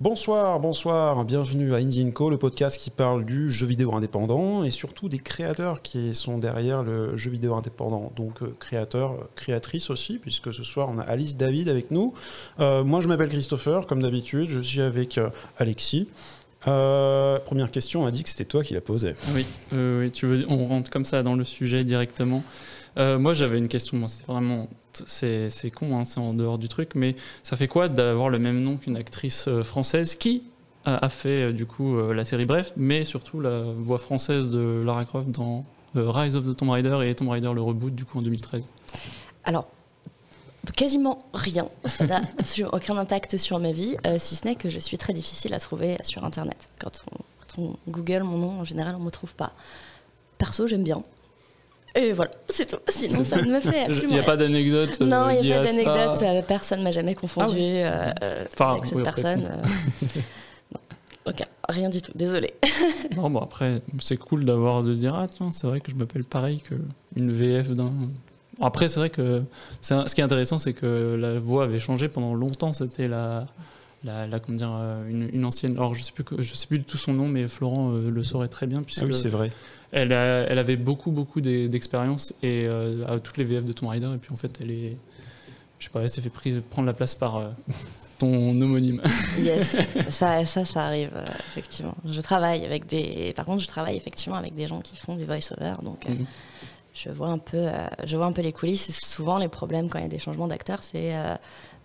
Bonsoir, bonsoir, bienvenue à Indie Co, le podcast qui parle du jeu vidéo indépendant et surtout des créateurs qui sont derrière le jeu vidéo indépendant. Donc euh, créateurs, créatrices aussi, puisque ce soir on a Alice David avec nous. Euh, moi je m'appelle Christopher, comme d'habitude, je suis avec euh, Alexis. première question, on a dit que c'était toi qui la posais. Oui, oui, tu veux, on rentre comme ça dans le sujet directement. moi j'avais une question, c'est vraiment c'est con, hein, c'est en dehors du truc, mais ça fait quoi d'avoir le même nom qu'une actrice euh, française qui a, fait euh, du coup euh, la série Bref, mais surtout la voix française de Lara Croft dans Rise of the Tomb Raider et Tomb Raider le reboot du coup en 2013 Alors, quasiment rien. Ça n'a aucun impact sur ma vie, si ce n'est que je suis très difficile à trouver sur Internet. Quand quand on Google mon nom, en général, on ne me trouve pas. Perso, j'aime bien. Et voilà, c'est tout. Sinon, ça ne me fait Il n'y a pas d'anecdote. non, il n'y a pas d'anecdote. Euh, personne ne m'a jamais confondu ah euh, avec cette personne. Euh. Ok, rien du tout, désolé. non, bon, après, c'est cool d'avoir de se dire, ah tiens, c'est vrai que je m'appelle pareil qu'une VF d'un. Après, c'est vrai que ce qui est intéressant, c'est que la voix avait changé pendant longtemps. C'était la, la, comment dire, une, ancienne. Alors, je sais plus, je sais plus du tout son nom, mais Florent le saurait très bien. ah oui, c'est vrai. Elle, elle, avait beaucoup, beaucoup d'expérience et euh, à toutes les VF de Tomb Raider. Et puis en fait, elle est. Je sais pas, elle s'est fait prise, prendre la place par euh, ton homonyme. Yes, ça, ça, ça arrive, euh, effectivement. Je travaille avec des. Par contre, je travaille effectivement avec des gens qui font du voice-over. Donc. Mhm. Je vois, un peu, je vois un peu les coulisses. souvent, les problèmes quand il y a des changements d'acteurs, c'est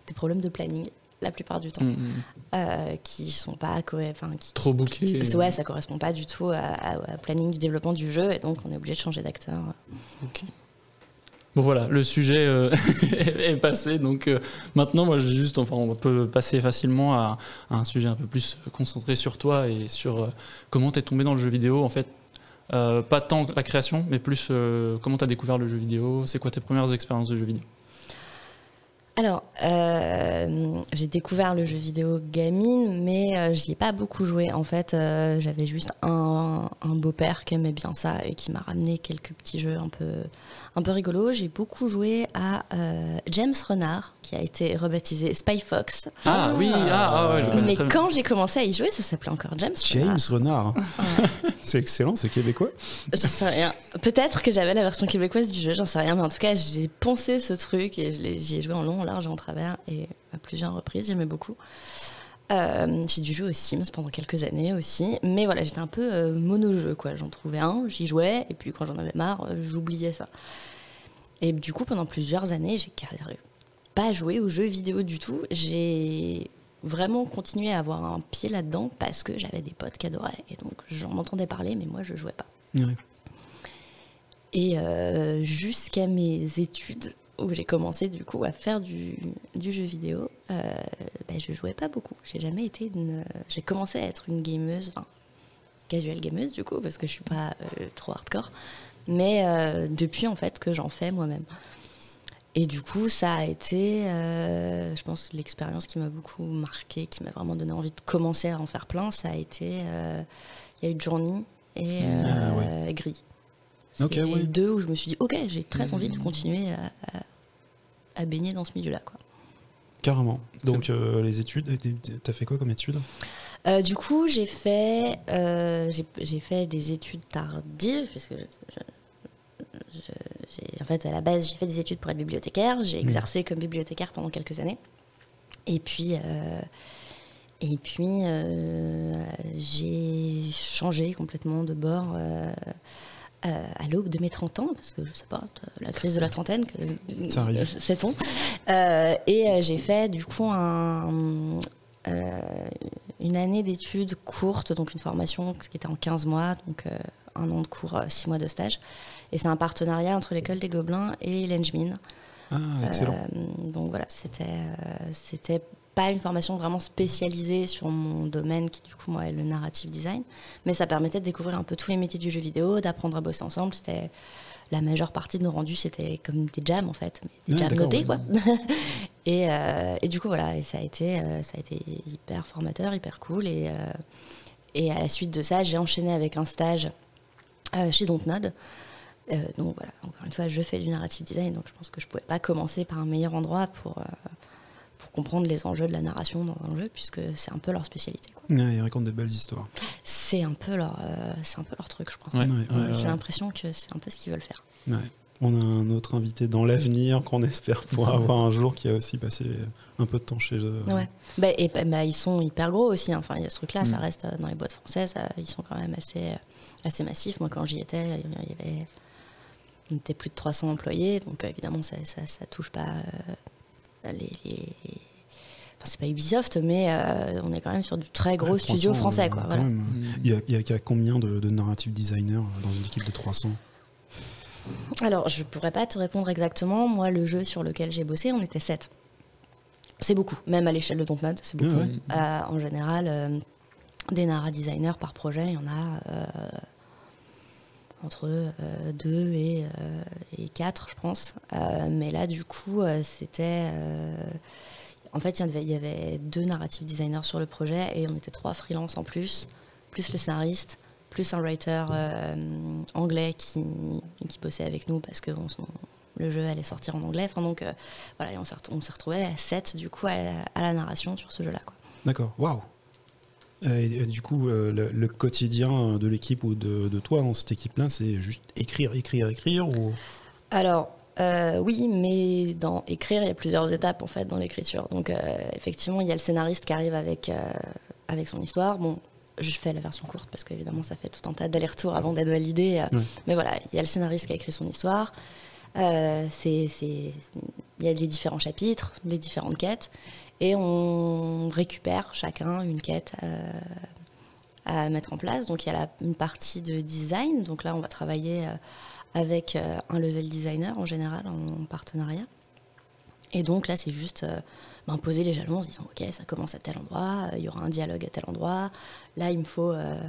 des problèmes de planning la plupart du temps, mm, mm. euh, qui sont pas enfin, trop bookés. Ouais, ça correspond pas du tout au planning du développement du jeu, et donc on est obligé de changer d'acteur. Bon voilà, le sujet euh, est passé. Donc euh, maintenant, moi, juste, enfin, on peut passer facilement à, un sujet un peu plus concentré sur toi et sur comment tu es tombé dans le jeu vidéo. En fait, pas tant la création, mais plus comment tu as découvert le jeu vidéo. C'est quoi tes premières expériences de jeu vidéo? Alors, euh, j'ai découvert le jeu vidéo gamine, mais euh, j'y ai pas beaucoup joué. En fait, euh, j'avais juste un, un beau-père qui aimait bien ça et qui m'a ramené quelques petits jeux un peu, un peu rigolos. J'ai beaucoup joué à James Renard, qui a été rebaptisé Spy Fox. Ah oui, ah, ah ouais, Mais quand j'ai commencé à y jouer, ça s'appelait encore James, James Renard. c'est excellent, c'est québécois. J'en sais rien. Peut-être que j'avais la version québécoise du jeu, j'en sais rien, mais en tout cas, j'ai poncé ce truc et j'y ai joué en long, large et en travers et à plusieurs reprises, j'aimais beaucoup. Euh, j'ai dû jouer aux Sims pendant quelques années aussi, mais voilà, j'étais un peu euh, mono-jeu, quoi. J'en trouvais un, j'y jouais, et puis quand j'en avais marre, euh, j'oubliais ça. Et du coup, pendant plusieurs années, j'ai pas joué aux jeux vidéo du tout. J'ai vraiment continué à avoir un pied là-dedans parce que j'avais des potes qui adoraient. Et donc j'en entendais parler, mais moi je jouais pas. Et euh, jusqu'à mes études, où j'ai commencé du coup à faire du, du jeu vidéo, euh, ben, je jouais pas beaucoup. J'ai jamais été une. J'ai commencé à être une gameuse, enfin casual gameuse du coup, parce que je suis pas euh, trop hardcore. Mais euh, depuis en fait que j'en fais moi-même. Et du coup, ça a été, euh, je pense, l'expérience qui m'a beaucoup marqué, qui m'a vraiment donné envie de commencer à en faire plein. Ça a été, il y a eu Journey et ah, Gris. C'est les deux où je me suis dit, ok, j'ai très envie de continuer à, baigner dans ce milieu-là. Quoi. Carrément. Donc, les études, tu as fait quoi comme études? Du coup, j'ai fait, j'ai fait des études tardives, parce que en fait, à la base, j'ai fait des études pour être bibliothécaire. J'ai mmh. exercé comme bibliothécaire pendant quelques années. Et puis, euh, et puis euh, j'ai changé complètement de bord euh, à l'aube de mes 30 ans, parce que je sais pas, la crise de la trentaine, c'est on. et j'ai fait du coup un, une année d'études courte, donc une formation qui était en 15 mois, donc un an de cours, 6 mois de stage. Et c'est un partenariat entre l'école des Gobelins et l'Engmin. Ah, excellent. Euh, donc voilà, c'était, euh, c'était pas une formation vraiment spécialisée sur mon domaine, qui du coup, moi, est le narrative design. Mais ça permettait de découvrir un peu tous les métiers du jeu vidéo, d'apprendre à bosser ensemble. C'était la majeure partie de nos rendus, c'était comme des jams en fait, des jams notés quoi. et, euh, et, du coup voilà, et ça a été, ça a été hyper formateur, hyper cool. Et, et à la suite de ça, j'ai enchaîné avec un stage chez Dontnod. Euh, donc voilà, encore une fois, je fais du narrative design, donc je pense que je ne pouvais pas commencer par un meilleur endroit euh, pour comprendre les enjeux de la narration dans un jeu, puisque c'est un peu leur spécialité. Quoi. Ouais, ils racontent de belles histoires. C'est un peu leur, euh, c'est un peu leur truc, je crois. Ouais, Ouais, ouais, J'ai ouais. l'impression que c'est un peu ce qu'ils veulent faire. Ouais. On a un autre invité dans l'avenir qu'on espère pouvoir avoir un jour qui a aussi passé un peu de temps chez eux. Ouais. Bah, et bah, bah, ils sont hyper gros aussi. hein. Enfin, il y a ce truc-là, ça Mm. reste euh, dans les boîtes françaises, ils sont quand même assez, euh, assez massifs. Moi, quand j'y étais, il y avait on était plus de 300 employés, donc euh, évidemment, ça, ça, ça touche pas euh, les. les- Enfin, c'est pas Ubisoft, mais euh, on est quand même sur du très gros Ouais, studio 300, français. euh, Quoi, quand voilà. même. Mm. Il y a, il y a- il y a combien de, de narrative designers dans une équipe de 300 Alors, je pourrais pas te répondre exactement. Moi, le jeu sur lequel j'ai bossé, on était 7. C'est beaucoup, même à l'échelle de Dontnod, c'est beaucoup. Ah ouais. Mm. Euh, en général, euh, des Nara designers par projet, il y en a euh, entre 2 et, 4, je pense. Euh, mais là, du coup, euh, c'était. En fait, il y avait- deux narrative designers sur le projet et on était trois freelances en plus, plus le scénariste, plus un writer euh, anglais qui, qui bossait avec nous parce que on- on- le jeu allait sortir en anglais. Enfin, donc, euh, voilà, et on s'est retrouvés à 7 du coup à, à la narration sur ce jeu-là. D'accord, waouh et, et du coup, euh, le, le quotidien de l'équipe ou de, de toi dans cette équipe-là, c'est juste écrire, écrire, écrire ou... Alors, euh, oui, mais dans écrire, il y a plusieurs étapes en fait dans l'écriture. Donc, euh, effectivement, il y a le scénariste qui arrive avec, euh, avec son histoire. Bon, je fais la version courte parce qu'évidemment, ça fait tout un tas d'allers-retours avant d'être validé. Mais voilà, il y a le scénariste qui a écrit son histoire. C'est, il y a les différents chapitres, les différentes quêtes, et on récupère chacun une quête à mettre en place. Donc il y a la- une partie de design. Donc là, on va travailler avec euh, un level designer en général en partenariat. Et donc là, c'est juste euh, ben, poser les jalons en se disant ok, ça commence à tel endroit, euh, il y aura un dialogue à tel endroit. Là, il me faut, euh,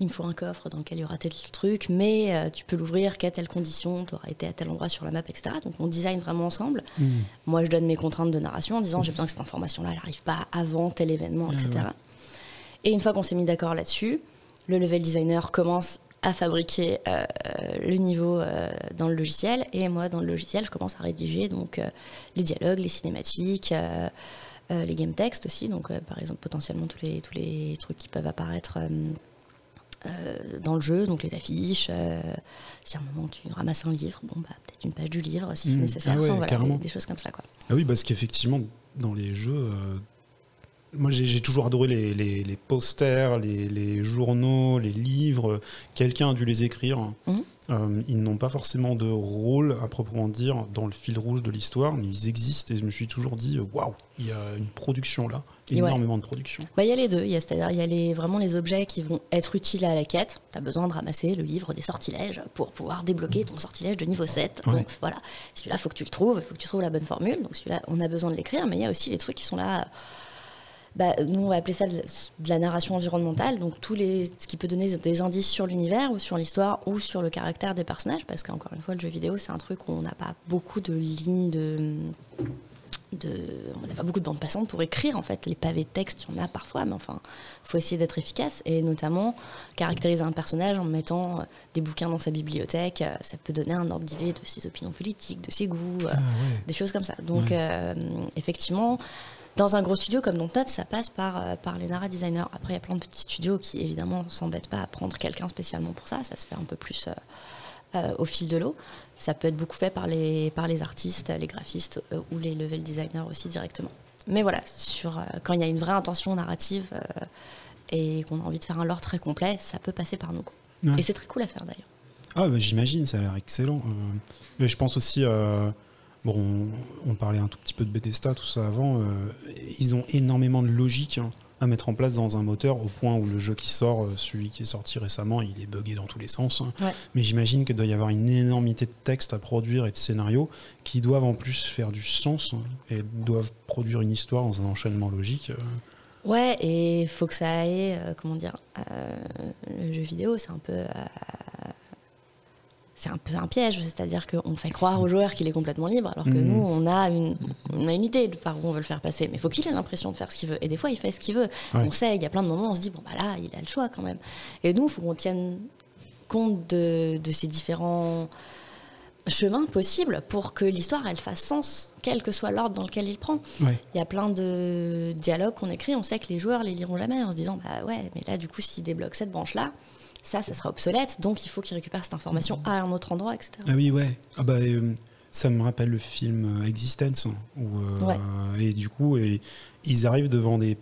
il me faut un coffre dans lequel il y aura tel truc, mais euh, tu peux l'ouvrir qu'à telle condition, tu auras été à tel endroit sur la map, etc. Donc on design vraiment ensemble. Moi, je donne mes contraintes de narration en disant j'ai besoin que cette information-là, elle n'arrive pas avant tel événement, Ah, etc. ouais. Et une fois qu'on s'est mis d'accord là-dessus, le level designer commence à fabriquer euh, le niveau euh, dans le logiciel et moi dans le logiciel je commence à rédiger donc euh, les dialogues, les cinématiques, les game texts aussi donc par exemple potentiellement tous les tous les trucs qui peuvent apparaître dans le jeu donc les affiches si à un moment tu ramasses un livre bon bah peut-être une page du livre si c'est Mm. nécessaire Ah ouais, Enfin, voilà, carrément. des, des choses comme ça quoi. Ah oui, parce qu'effectivement, dans les jeux, moi j'ai toujours adoré les, les- les posters, les, les journaux, les livres. Quelqu'un a dû les écrire. Mhm. Euh, ils n'ont pas forcément de rôle à proprement dire dans le fil rouge de l'histoire, mais ils existent et je me suis toujours dit euh, waouh, il y a une production là, ouais. énormément de production. Bah, il y a les deux. Il y a, c'est-à-dire, il y a les, vraiment les objets qui vont être utiles à la quête. Tu as besoin de ramasser le livre des sortilèges pour pouvoir débloquer ton sortilège de niveau 7. Ouais. Donc voilà, celui-là, il faut que tu le trouves, il faut que tu trouves la bonne formule. Donc celui-là, on a besoin de l'écrire, mais il y a aussi les trucs qui sont là. Bah, nous, on va appeler ça de la narration environnementale, donc tous les, ce qui peut donner des indices sur l'univers ou sur l'histoire ou sur le caractère des personnages, parce qu'encore une fois, le jeu vidéo, c'est un truc où on n'a pas beaucoup de lignes de, de, on n'a pas beaucoup de bande passante pour écrire en fait. Les pavés de texte il y en a parfois mais enfin faut essayer d'être efficace. Et notamment caractériser un personnage en mettant des bouquins dans sa bibliothèque euh, ça peut donner un ordre d'idée de ses opinions politiques de ses goûts euh, Ah ouais. des choses comme ça. Donc Ouais. euh, effectivement dans un gros studio comme Dontnod, ça passe par, euh, par les Nara designers. Après, il y a plein de petits studios qui, évidemment, s'embêtent pas à prendre quelqu'un spécialement pour ça. Ça se fait un peu plus euh, euh, au fil de l'eau. Ça peut être beaucoup fait par les, par les artistes, les graphistes ou les level designers aussi directement. Mais voilà, sur, quand il y a une vraie intention narrative et qu'on a envie de faire un lore très complet, ça peut passer par nous. Ouais. Et c'est très cool à faire d'ailleurs. Ah, bah, j'imagine, ça a l'air excellent. Euh, mais je pense aussi, euh, bon, on, on parlait un tout petit peu de Bethesda, tout ça avant. euh, ils ont énormément de logique hein, à mettre en place dans un moteur, au point où le jeu qui sort, euh, celui qui est sorti récemment, il est buggé dans tous les sens. hein. Ouais. Mais j'imagine qu'il doit y avoir une énormité de textes à produire et de scénarios qui doivent en plus faire du sens hein, et doivent produire une histoire dans un enchaînement logique. euh. Ouais, et il faut que ça aille, euh, comment dire, euh, le jeu vidéo, c'est un peu. C'est un peu un piège, c'est-à-dire qu'on fait croire aux joueurs qu'il est complètement libre, alors que Mhm. nous, on a, une, on a une idée de par où on veut le faire passer. Mais il faut qu'il ait l'impression de faire ce qu'il veut. Et des fois, il fait ce qu'il veut. Ouais. On sait, il y a plein de moments où on se dit, bon, bah là, il a le choix quand même. Et nous, il faut qu'on tienne compte de, de ces différents chemin possible pour que l'histoire elle fasse sens, quel que soit l'ordre dans lequel il prend. Il y a plein de dialogues qu'on écrit, on sait que les joueurs les liront jamais en se disant bah ouais, mais là du coup s'ils débloquent cette branche là, ça, ça sera obsolète, donc il faut qu'ils récupèrent cette information à un autre endroit, etc. Ah oui, ouais. Ah bah, euh, ça me rappelle le film euh, Existence. hein, Où, euh, Ouais. Et du coup, et, ils arrivent devant des.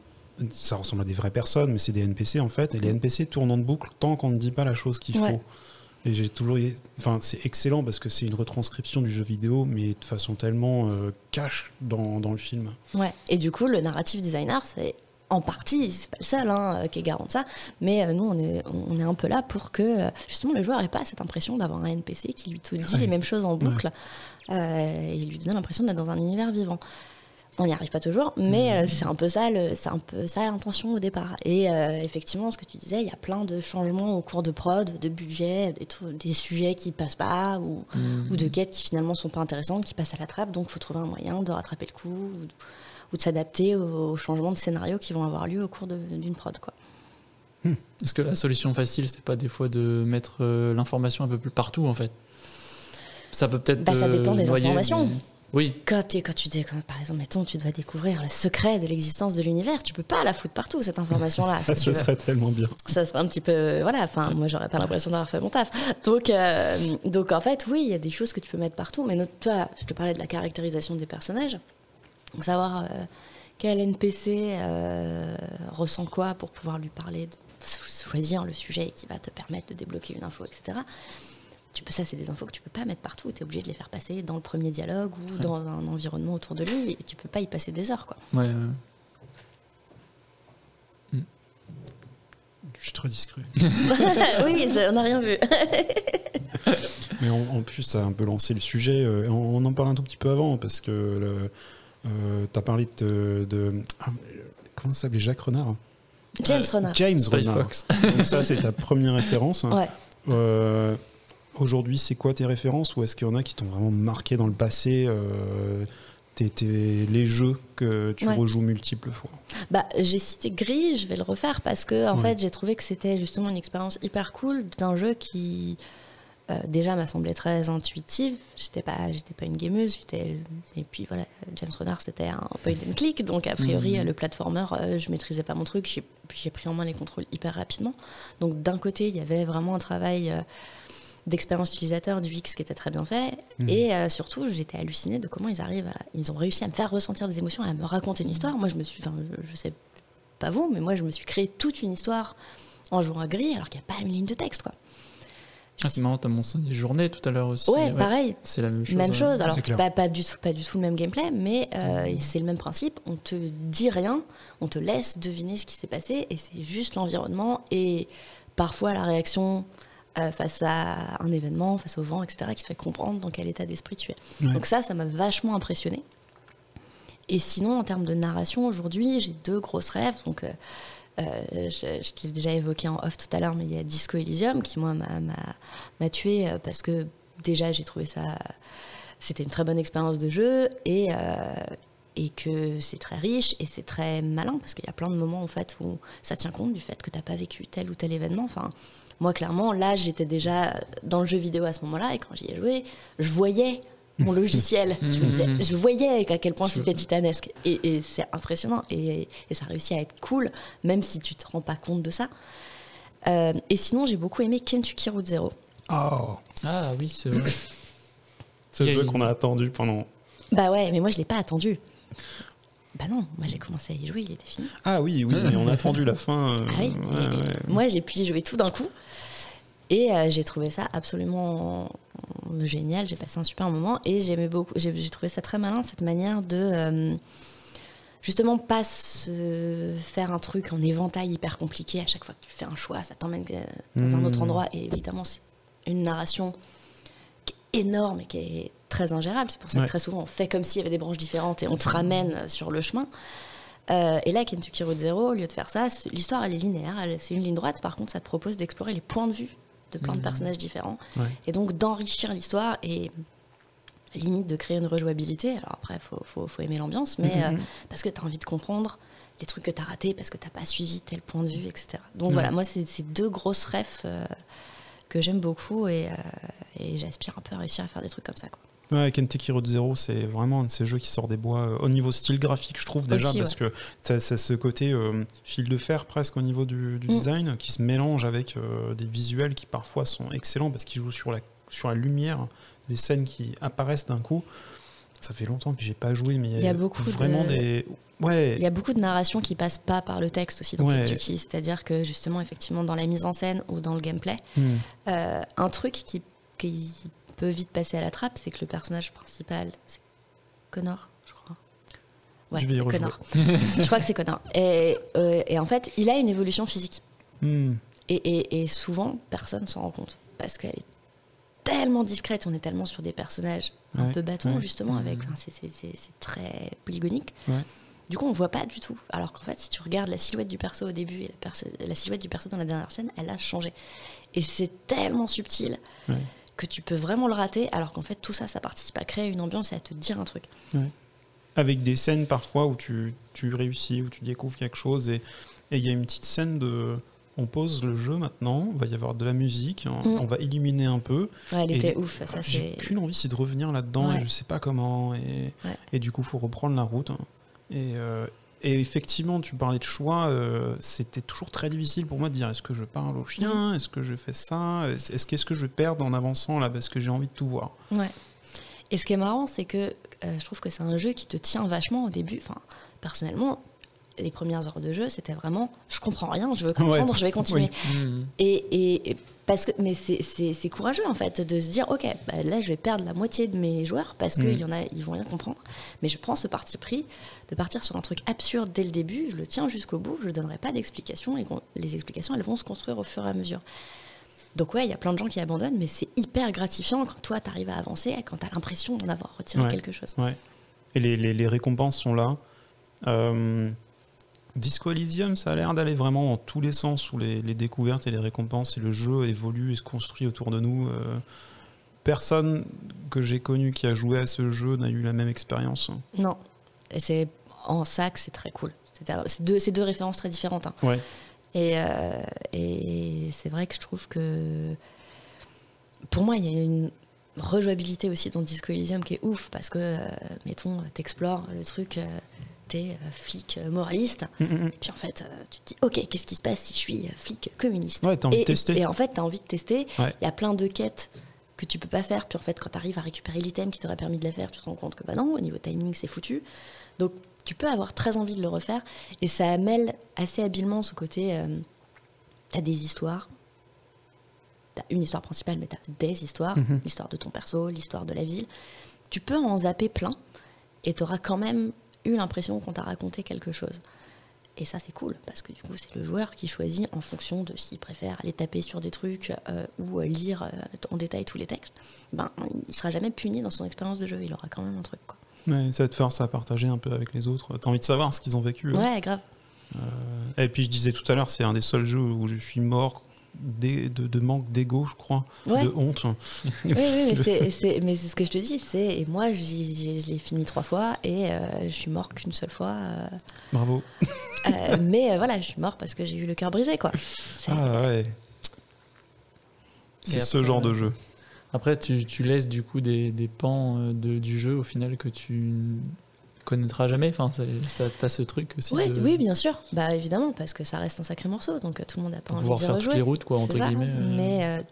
Ça ressemble à des vraies personnes, mais c'est des NPC en fait. Et les NPC tournent en boucle tant qu'on ne dit pas la chose qu'il Ouais. faut. Et j'ai toujours. Enfin, c'est excellent parce que c'est une retranscription du jeu vidéo, mais de façon tellement euh, cash dans, dans le film. Ouais. Et du coup, le narrative designer, c'est en partie, c'est pas le seul hein, qui est garant de ça, mais euh, nous, on est, on est un peu là pour que euh, justement le joueur n'ait pas cette impression d'avoir un NPC qui lui tout dit Ouais. les mêmes choses en boucle euh, et lui donne l'impression d'être dans un univers vivant. On n'y arrive pas toujours, mais euh, c'est un peu ça, c'est un peu ça l'intention au départ. Et euh, effectivement, ce que tu disais, il y a plein de changements au cours de prod, de budget, des, sujets qui passent pas ou, ou de quêtes qui finalement sont pas intéressantes, qui passent à la trappe. Donc, il faut trouver un moyen de rattraper le coup ou, ou de s'adapter aux, aux changements de scénario qui vont avoir lieu au cours d'une prod. Quoi. Est-ce que la solution facile, c'est pas des fois de mettre euh, l'information un peu plus partout en fait? Ça peut peut-être. Bah, ça euh, dépend des noyer, informations. mais- Oui, Quand, tu- quand tu quand, par exemple, mettons, tu dois découvrir le secret de l'existence de l'univers, tu peux pas la foutre partout cette information-là. si Ça, serait tellement bien. ça serait un petit peu voilà enfin moi j'aurais pas l'impression d'avoir fait mon taf donc euh, donc en fait oui il y a des choses que tu peux mettre partout mais notre, toi je te parlais de la caractérisation des personnages donc savoir euh, quel NPC euh, ressent quoi pour pouvoir lui parler de- choisir le sujet qui va te permettre de débloquer une info etc tu peux ça c'est des infos que tu peux pas mettre partout tu es obligé de les faire passer dans le premier dialogue ou dans un environnement autour de lui et tu peux pas y passer des heures quoi ouais, ouais. Je suis très discret. oui on n'a rien vu Mais en, en plus, ça a un peu lancé le sujet. euh, on, on en parle un tout petit peu avant parce que le, euh, t'as parlé de, de- ah, comment ça s'appelait Jacques Renard. James Euh, Renard James Spy Renard. Fox. Donc ça, c'est ta première référence. ouais Euh, Aujourd'hui, c'est quoi tes références ou est-ce qu'il y en a qui t'ont vraiment marqué dans le passé euh, les jeux que tu Ouais. rejoues multiples fois? Bah, j'ai cité Gris, je vais le refaire parce que en Ouais. fait, j'ai trouvé que c'était justement une expérience hyper cool d'un jeu qui euh, déjà m'a semblé très intuitive. J'étais pas, j'étais pas une gameuse, et puis voilà, James Renard c'était un point and click, donc a priori Mhm. le platformer, euh, je maîtrisais pas mon truc, j'ai pris en main les contrôles hyper rapidement. Donc d'un côté, il y avait vraiment un travail euh, d'expérience utilisateur du X qui était très bien fait Mhm. et surtout j'étais hallucinée de comment ils arrivent à, ils ont réussi à me faire ressentir des émotions et à me raconter une histoire moi je me suis enfin je, je sais pas vous mais moi je me suis créé toute une histoire en jouant à gris alors qu'il n'y a pas une ligne de texte quoi Ah, c'est marrant, t'as mentionné journée tout à l'heure aussi. ouais, pareil C'est la même chose. même chose alors pas, pas du tout pas du tout le même gameplay mais euh, c'est le même principe on te dit rien on te laisse deviner ce qui s'est passé et c'est juste l'environnement et parfois la réaction euh, face à un événement, face au vent, etc., qui te fait comprendre dans quel état d'esprit tu es. Ouais. Donc ça, ça m'a vachement impressionné. Et sinon, en termes de narration, aujourd'hui, j'ai deux grosses rêves. Donc, euh, je, je t'ai déjà évoqué en off tout à l'heure, mais il y a Disco Elysium qui, moi, m'a- tué euh, parce que déjà, j'ai trouvé ça. C'était une très bonne expérience de jeu et, euh, et que c'est très riche et c'est très malin parce qu'il y a plein de moments en fait où ça tient compte du fait que tu n'as pas vécu tel ou tel événement. Enfin, moi, clairement, là, j'étais déjà dans le jeu vidéo à ce moment-là et quand j'y ai joué, je voyais mon logiciel. je, me disais- je voyais à quel point c'était titanesque. Et, et c'est impressionnant. Et, et ça réussit à être cool, même si tu te rends pas compte de ça. Euh, et sinon, j'ai beaucoup aimé Kentucky Route Zero. Oh, Ah oui, c'est vrai. ce jeu qu'on a attendu pendant. Bah ouais, mais moi, je l'ai pas attendu. Bah non, moi j'ai commencé à y jouer, il était fini. Ah oui, oui, mais on a attendu la fin. euh, Ah oui, ouais, mais ouais. moi j'ai pu y jouer tout d'un coup. Et euh, j'ai trouvé ça absolument génial. J'ai passé un super moment et j'aimais beaucoup. J'ai trouvé ça très malin cette manière de euh, justement pas se faire un truc en éventail hyper compliqué à chaque fois que tu fais un choix, ça t'emmène euh, dans un Mmh. autre endroit. Et évidemment, c'est une narration qui est énorme et qui est très ingérable. C'est pour ça Ouais. que très souvent on fait comme s'il y avait des branches différentes et on te ramène sur le chemin. Euh, et là, Kentucky Road Zero, au lieu de faire ça, l'histoire elle est linéaire, c'est une ligne droite. Par contre, ça te propose d'explorer les points de vue de plein de Mhm. personnages différents Ouais. et donc d'enrichir l'histoire et limite de créer une rejouabilité. Alors après, il faut, faut- faut aimer l'ambiance, mais Mhm. euh, parce que tu as envie de comprendre les trucs que tu as ratés, parce que tu pas suivi tel point de vue, etc. Donc Ouais. voilà, moi, c'est c'est deux grosses refs euh, que j'aime beaucoup et, euh, et j'aspire un peu à réussir à faire des trucs comme ça. Quoi. Ouais, Kentucky Road Zero, c'est vraiment un de ces jeux qui sort des bois euh, au niveau style graphique, je trouve déjà, Aussi, parce que ça ce côté euh, fil de fer presque au niveau du, du Mm. design qui se mélange avec euh, des visuels qui parfois sont excellents parce qu'ils jouent sur la, sur la lumière, les scènes qui apparaissent d'un coup. Ça fait longtemps que j'ai pas joué, mais Il y a beaucoup vraiment de- des. Ouais, Il y a beaucoup de narrations qui passent pas par le texte aussi dans Ouais. C'est-à-dire que justement, effectivement, dans la mise en scène ou dans le gameplay, Hmm. euh, un truc qui, qui peut vite passer à la trappe, c'est que le personnage principal, c'est Connor, je crois. Ouais, Je vais. Connor. je crois que c'est Connor. Et, euh, et en fait, il a une évolution physique. Hmm. Et, et- et souvent, personne s'en rend compte. Parce qu'elle est tellement discrète, on est tellement sur des personnages un peu bâtons, ouais. justement, avec. enfin, c'est- très polygonique. Du coup, on voit pas du tout. Alors qu'en fait, si tu regardes la silhouette du perso au début et la, la silhouette du perso dans la dernière scène, elle a changé. Et c'est tellement subtil. Que tu peux vraiment le rater, alors qu'en fait, tout ça, ça participe à créer une ambiance et à te dire un truc. avec des scènes parfois où tu, tu réussis, où tu découvres quelque chose et il y a une petite scène de on pose le jeu maintenant, il va y avoir de la musique, on, Mm. on va illuminer un peu. Ouais, elle Et était ouf, ça J'ai qu'une envie, c'est de revenir là-dedans Ouais. et je sais pas comment. Et, Ouais. et du coup, faut reprendre la route. Et, euh, et effectivement, tu parlais de choix, euh, c'était toujours très difficile pour moi de dire est-ce que je parle au Mm. chien, est-ce que je fais ça, est-ce qu'est-ce que je perdre en avançant là parce que j'ai envie de tout voir? Ouais. Et ce qui est marrant, c'est que euh, je trouve que c'est un jeu qui te tient vachement au début. Enfin, personnellement, les premières heures de jeu, c'était vraiment je comprends rien, je veux comprendre, Ouais. je vais continuer. Oui. Mhm. Et, et- parce que, mais c'est- courageux en fait de se dire ok, bah, là je vais perdre la moitié de mes joueurs parce Mhm. qu'il y en a, ils vont rien comprendre. Mais je prends ce parti pris de partir sur un truc absurde dès le début, je le tiens jusqu'au bout, je ne donnerai pas d'explications et les explications elles vont se construire au fur et à mesure. Donc ouais, il y a plein de gens qui abandonnent, mais c'est hyper gratifiant quand toi tu arrives à avancer, quand tu as l'impression d'en avoir retiré Ouais. quelque chose. Ouais. Et les, les- les récompenses sont là. Euh, Disco Elysium, ça a l'air d'aller vraiment dans tous les sens où les, les découvertes et les récompenses et le jeu évolue et se construit autour de nous. Euh, personne que j'ai connu qui a joué à ce jeu n'a eu la même expérience. Non, et c'est en ça que c'est très cool. C'est deux, références très différentes. hein. Ouais. Et, euh, et c'est vrai que je trouve que pour moi, il y a une rejouabilité aussi dans Disco Elysium qui est ouf parce que, euh, mettons, t'explores le truc, t'es euh, flic euh, moraliste, Mm, mm, mm. puis en fait, euh, tu te dis, ok, qu'est-ce qui se passe si je suis flic communiste? Ouais, t'as envie et, de tester. et en fait, t'as envie de tester. Il Ouais. y a plein de quêtes que tu peux pas faire. Puis en fait, quand tu arrives à récupérer l'item qui t'aurait permis de la faire, tu te rends compte que bah non, au niveau timing, c'est foutu. Donc, tu peux avoir très envie de le refaire. Et ça mêle assez habilement ce côté. euh, t'as des histoires. T'as une histoire principale, mais t'as des histoires. Mhm. L'histoire de ton perso, l'histoire de la ville. Tu peux en zapper plein. Et t'auras quand même eu l'impression qu'on t'a raconté quelque chose. Et ça, c'est cool, parce que du coup, c'est le joueur qui choisit en fonction de s'il préfère aller taper sur des trucs euh, ou euh, lire euh, en détail tous les textes. Ben, il sera jamais puni dans son expérience de jeu, il aura quand même un truc. Quoi. Ouais, ça te force à partager un peu avec les autres. T'as envie de savoir ce qu'ils ont vécu. hein. Ouais, grave. Et puis je disais tout à l'heure, c'est un des seuls jeux où je suis mort de, de manque d'ego, je crois, Ouais. de honte. Oui, oui, mais c'est, c'est- mais c'est ce que je te dis. C'est, et moi, j'y- j'y- je l'ai fini trois fois et euh, je suis mort qu'une seule fois. euh, Bravo. euh, mais euh, voilà, je suis mort parce que j'ai eu le cœur brisé, quoi. C'est- Ah ouais. C'est ce genre de jeu. Après, tu, tu laisses du coup des, des pans de, du jeu au final que tu connaîtras jamais. Enfin, t'as ce truc aussi. Ouais, de, oui, bien sûr. Bah évidemment, parce que ça reste un sacré morceau, donc euh, tout le monde n'a pas de envie d'y faire toutes les routes, quoi, entre ça, guillemets. euh. Mais, euh,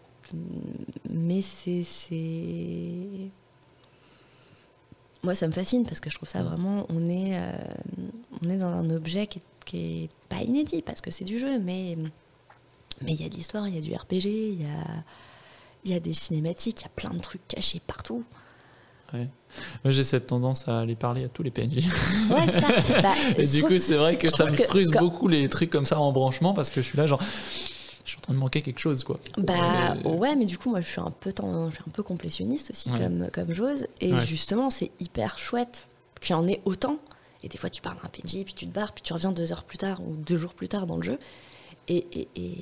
mais c'est, c'est. Moi, ça me fascine parce que je trouve ça vraiment. On est, euh, on est dans un objet qui est, qui est pas inédit parce que c'est du jeu, mais mais il y a de l'histoire, il y a du RPG, il y a, il y a des cinématiques, il y a plein de trucs cachés partout. Ouais. Moi, j'ai cette tendance à aller parler à tous les PNJ. Ouais, ça. Bah, Et du coup, c'est vrai que ça me que frustre quand- beaucoup les trucs comme ça en branchement parce que je suis là, genre, je suis en train de manquer quelque chose, quoi. Bah Euh, ouais, mais du coup, moi, je suis un peu, je suis un peu complétionniste aussi Ouais. comme, comme joueuse. Et Ouais. justement, c'est hyper chouette qu'il y en ait autant. Et des fois, tu parles à un PNJ, puis tu te barres, puis tu reviens deux heures plus tard ou deux jours plus tard dans le jeu. Et, et, et,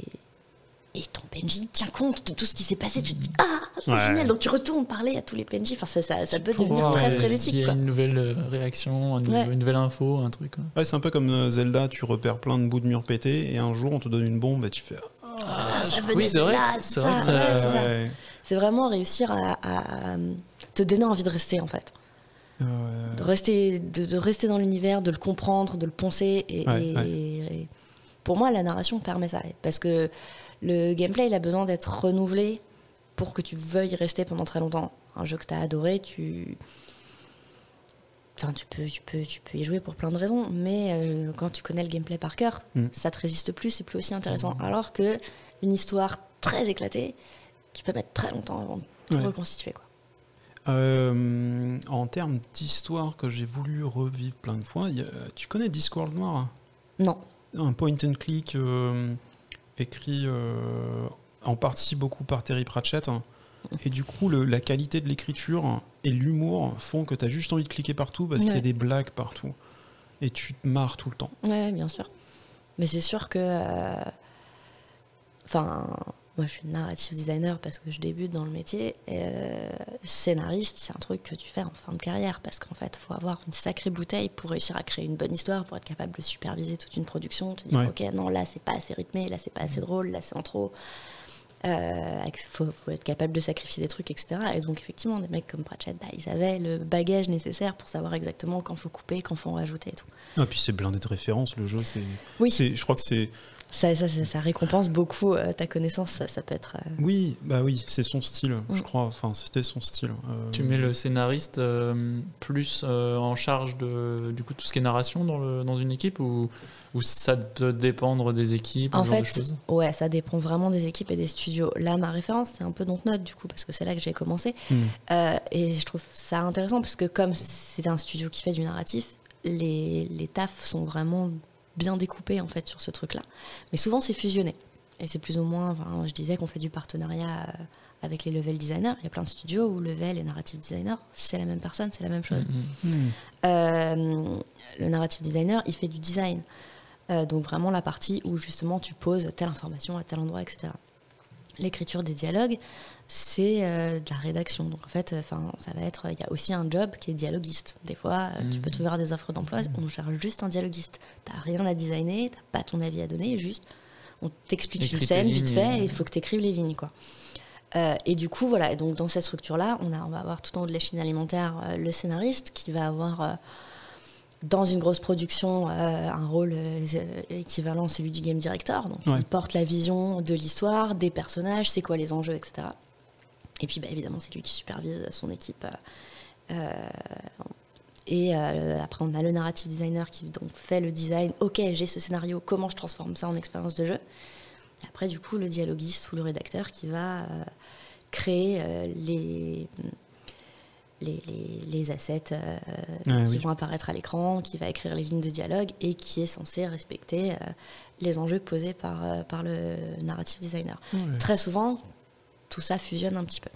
et ton PNJ tient compte de tout ce qui s'est passé. Tu te dis, ah, c'est Ouais. génial. Donc tu retournes parler à tous les PNJ. Enfin, ça, ça, ça peut pour devenir très frénétique. y a Quoi. une nouvelle euh, réaction, un nouveau- Ouais. une nouvelle info, un truc. quoi. Ouais, c'est un peu comme euh, Zelda, tu repères plein de bouts de mur pétés et un jour on te donne une bombe et tu fais. Ah, ça venait oui, c'est de vrai, c'est vrai ça, c'est ça. Ouais. c'est vraiment réussir à, à te donner envie de rester en fait. Euh, De rester, de, de rester dans l'univers, de le comprendre, de le poncer. Et, Ouais, et- ouais. et pour moi, la narration permet ça. Parce que le gameplay, il a besoin d'être renouvelé pour que tu veuilles y rester pendant très longtemps. Un jeu que tu as adoré, tu. Enfin, tu peux, tu, peux, tu peux y jouer pour plein de raisons, mais euh, quand tu connais le gameplay par cœur, Mm. ça te résiste plus, c'est plus aussi intéressant. Alors que une histoire très éclatée, tu peux mettre très longtemps avant de te Ouais. reconstituer. Quoi. euh, en termes d'histoire que j'ai voulu revivre plein de fois, a- tu connais Discworld Noir? Non, Un point and click euh, écrit euh, en partie beaucoup par Terry Pratchett. Et du coup, le- la qualité de l'écriture et l'humour font que tu as juste envie de cliquer partout parce qu'il y a des blagues partout. Et tu te marres tout le temps. Ouais, bien sûr. Mais c'est sûr que. euh, Enfin, moi je suis narrative designer parce que je débute dans le métier. Et, euh, scénariste, c'est un truc que tu fais en fin de carrière parce qu'en fait, il faut avoir une sacrée bouteille pour réussir à créer une bonne histoire, pour être capable de superviser toute une production. Te dire, Ouais. ok, non, là c'est pas assez rythmé, là c'est pas assez drôle, là c'est en trop. Il faut, faut être capable de sacrifier des trucs, etc. Et donc, effectivement, des mecs comme Pratchett, bah, ils avaient le bagage nécessaire pour savoir exactement quand faut couper, quand faut en rajouter et tout. Ah, puis c'est blindé de références, le jeu. C'est, Oui. je crois que c'est. Ça, ça, ça, ça récompense beaucoup euh, ta connaissance, ça, ça peut être. euh, Oui, bah oui, c'est son style, je Mm. crois. Enfin, c'était son style. Euh, Tu mets le scénariste euh, plus euh, en charge de du coup tout ce qui est narration dans, le, dans une équipe ou, ou ça peut dépendre des équipes, En fait, ouais, ça dépend vraiment des équipes et des studios. Là, ma référence, c'est un peu Dontnod, du coup, parce que c'est là que j'ai commencé. Mm. Euh, et je trouve ça intéressant parce que, comme c'est un studio qui fait du narratif, les, les tafs sont vraiment bien découpés, en fait, sur ce truc-là. Mais souvent, c'est fusionné. Et c'est plus ou moins. enfin, je disais qu'on fait du partenariat euh, avec les level designers. Il y a plein de studios où level et narrative designer, c'est la même personne, c'est la même chose. Mhm. Mm. Euh, le narrative designer, il fait du design. Euh, donc vraiment la partie où justement tu poses telle information à tel endroit, etc. L'écriture des dialogues, c'est euh, de la rédaction. Donc en fait, enfin, ça va être, il y a aussi un job qui est dialoguiste. Des fois, euh, tu peux trouver des offres d'emploi, on cherche juste un dialoguiste. T'as rien à designer, t'as pas ton avis à donner, juste on t'explique une scène vite fait, et- il faut que tu écrives les lignes, quoi. Euh, et du coup, voilà. Et donc, dans cette structure-là, on, a, on va avoir tout en haut de la chaîne alimentaire euh, le scénariste qui va avoir, euh, dans une grosse production, euh, un rôle euh, équivalent à celui du game director. Donc, Ouais. il porte la vision de l'histoire, des personnages, c'est quoi les enjeux, etc. Et puis, bah, évidemment, c'est lui qui supervise son équipe. euh, et après, on a le narrative designer qui donc fait le design. Ok, j'ai ce scénario, comment je transforme ça en expérience de jeu? Et après, du coup, le dialoguiste ou le rédacteur qui va créer les, les, les, les assets euh, Ah, qui oui. vont apparaître à l'écran, qui va écrire les lignes de dialogue et qui est censé respecter euh, les enjeux posés par, euh, par le narrative designer. Ouais. Très souvent, tout ça fusionne un petit peu.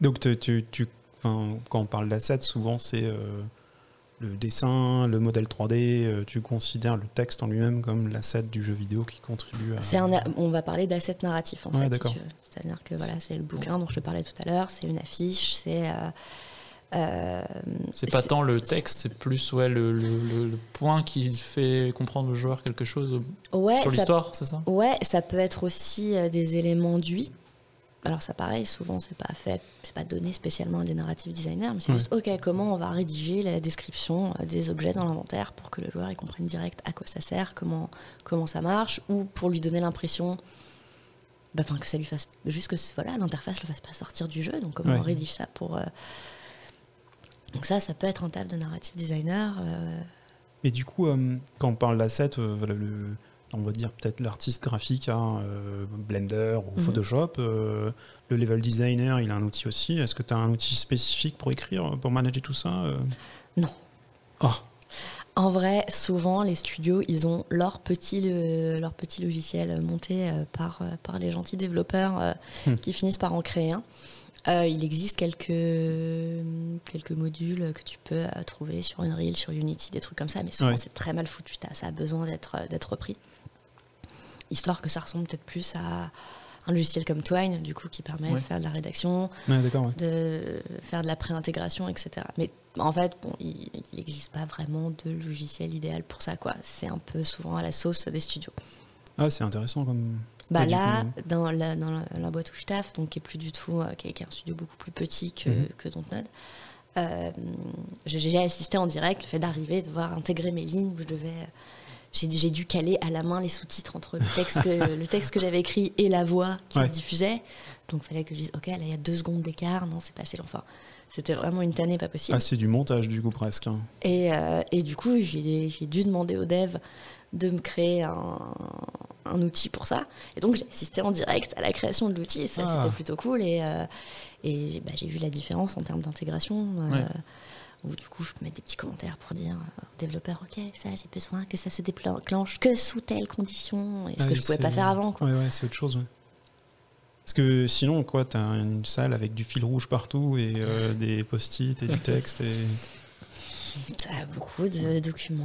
Donc, tu, tu, quand on parle d'assets, souvent c'est le dessin, le modèle 3D. euh, tu considères le texte en lui-même comme l'asset du jeu vidéo qui contribue à. Un, on va parler d'assets narratifs en Ouais, fait. si. C'est-à-dire que voilà, c'est le bouquin dont je te parlais tout à l'heure, c'est une affiche, c'est. Euh, C'est pas tant le texte, c'est plus ouais, le, le, le- le point qui fait comprendre au joueur quelque chose ouais, sur l'histoire, c'est ça? Ouais, ça peut être aussi euh, des éléments d'UI. Alors ça pareil, souvent c'est pas fait, c'est pas donné spécialement à des narrative designers, mais c'est juste ok comment on va rédiger la description euh, des objets dans l'inventaire pour que le joueur il comprenne direct à quoi ça sert, comment comment ça marche, ou pour lui donner l'impression, bah, enfin que ça lui fasse juste que voilà l'interface le fasse pas sortir du jeu, donc comment on rédige ça pour. euh, Donc ça, ça peut être un table de narrative designer. euh, Et du coup, euh, quand on parle d'asset, euh, le, on va dire peut-être l'artiste graphique a euh, Blender ou Mhm. Photoshop. euh, le level designer, il a un outil aussi. Est-ce que tu as un outil spécifique pour écrire, pour manager tout ça euh? Non. Ah, En vrai, souvent, les studios, ils ont leur petit, le- leur petit logiciel monté par, par les gentils développeurs Hmm. qui finissent par en créer un. Euh, il existe quelques, quelques modules que tu peux euh, trouver sur Unreal, sur Unity, des trucs comme ça, mais souvent Ouais. c'est très mal foutu. Ça a besoin d'être euh, d'être repris. Histoire que ça ressemble peut-être plus à un logiciel comme Twine, du coup, qui permet Ouais. de faire de la rédaction, ouais. de faire de la préintégration, etc. Mais en fait, bon, il n'existe pas vraiment de logiciel idéal pour ça. quoi. C'est un peu souvent à la sauce des studios. Ah, c'est intéressant comme. Bah là, coup, dans, la, dans la, la boîte où je taffe, donc qui est plus du tout, euh, qui est, qui est un studio beaucoup plus petit que, que Dontnod, euh, j'ai assisté en direct, le fait d'arriver, de devoir intégrer mes lignes, où je devais, j'ai dû caler à la main les sous-titres entre le texte que, le texte que j'avais écrit et la voix qui Ouais. se diffusait. Donc il fallait que je dise, ok, là il y a deux secondes d'écart, non, c'est pas assez long. Enfin, c'était vraiment une tannée pas possible. Ah, c'est du montage, du coup, presque. hein. Et, euh, et du coup, j'ai j'ai dû demander aux devs de me créer un, un outil pour ça. Et donc, j'ai assisté en direct à la création de l'outil. Ça, Ah. c'était plutôt cool. Et, euh, et bah, j'ai vu la différence en termes d'intégration. euh. Où du coup, je peux mettre des petits commentaires pour dire aux développeurs, OK, ça, j'ai besoin que ça se déclenche que sous telle condition. Et ce Ah que je pouvais pas faire avant. Quoi. Ouais, ouais, c'est autre chose. ouais. Parce que sinon, quoi, t'as une salle avec du fil rouge partout et euh, des post-it et du texte. Et... Beaucoup de documents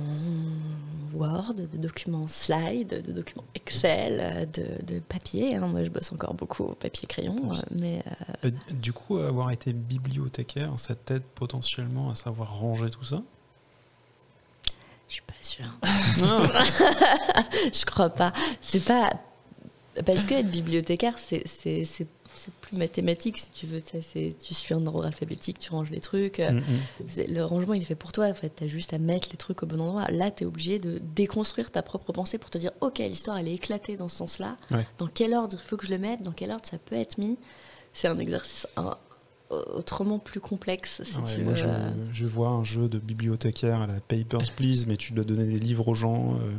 Word, de documents slide, de documents Excel, de, de papier. hein. Moi, je bosse encore beaucoup au papier-crayon, euh, mais euh, Euh, Du coup, avoir été bibliothécaire, ça t'aide potentiellement à savoir ranger tout ça? Je suis pas sûre. Ah, je crois pas. C'est pas parce que être bibliothécaire, c'est c'est- plus mathématique si tu veux. Tu Tu suis un ordre alphabétique, tu ranges les trucs. euh, mm, mm. Le rangement, il est fait pour toi. En fait, t'as juste à mettre les trucs au bon endroit. Là, t'es obligé de déconstruire ta propre pensée pour te dire, ok, l'histoire, elle est éclatée dans ce sens-là. Ouais. Dans quel ordre il faut que je le mette? Dans quel ordre ça peut être mis? C'est un exercice un- autrement plus complexe, si Ouais, tu moi, veux. je, euh. je vois un jeu de bibliothécaire à la Papers, Please, mais tu dois donner des livres aux gens. euh.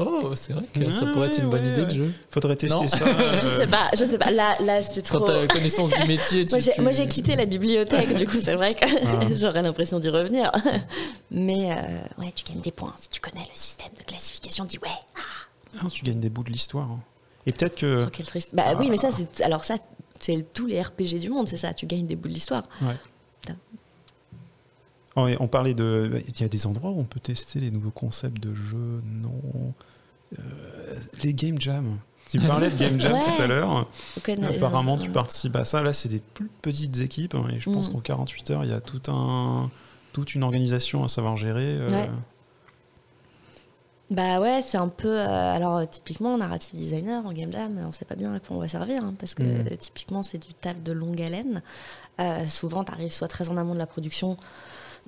Oh, c'est vrai que ça pourrait être une bonne ouais, idée ouais. de jeu. Faudrait tester Non. ça. Je sais pas, je sais pas. Là, là c'est Quand trop. t'as connaissance du métier, tu. Moi j'ai, tu- moi, j'ai quitté la bibliothèque, du coup c'est vrai que Ah. j'aurais l'impression d'y revenir. Mais euh, ouais, tu gagnes des points si tu connais le système de classification. Dis ouais, ah, tu gagnes des bouts de l'histoire. hein. Et peut-être que. oh, quel triste. Bah oui, mais ça c'est alors ça c'est tous les RPG du monde, c'est ça. Tu gagnes des bouts de l'histoire. Ouais. Et on parlait de. Il y a des endroits où on peut tester les nouveaux concepts de jeux. Non. Euh, les game jam. Tu parlais de game jam Ouais. tout à l'heure. Connaître- Apparemment, euh, tu participes à ça. Là, c'est des plus petites équipes. hein, et je pense Mm. qu'en 48 heures, il y a tout un, toute une organisation à savoir gérer. euh. Bah ouais, c'est un peu. euh, alors, euh, typiquement, narrative designer en game jam, on sait pas bien à quoi on va servir, hein, parce que Mm. euh, typiquement, c'est du taf de longue haleine. Euh, souvent, tu arrives soit très en amont de la production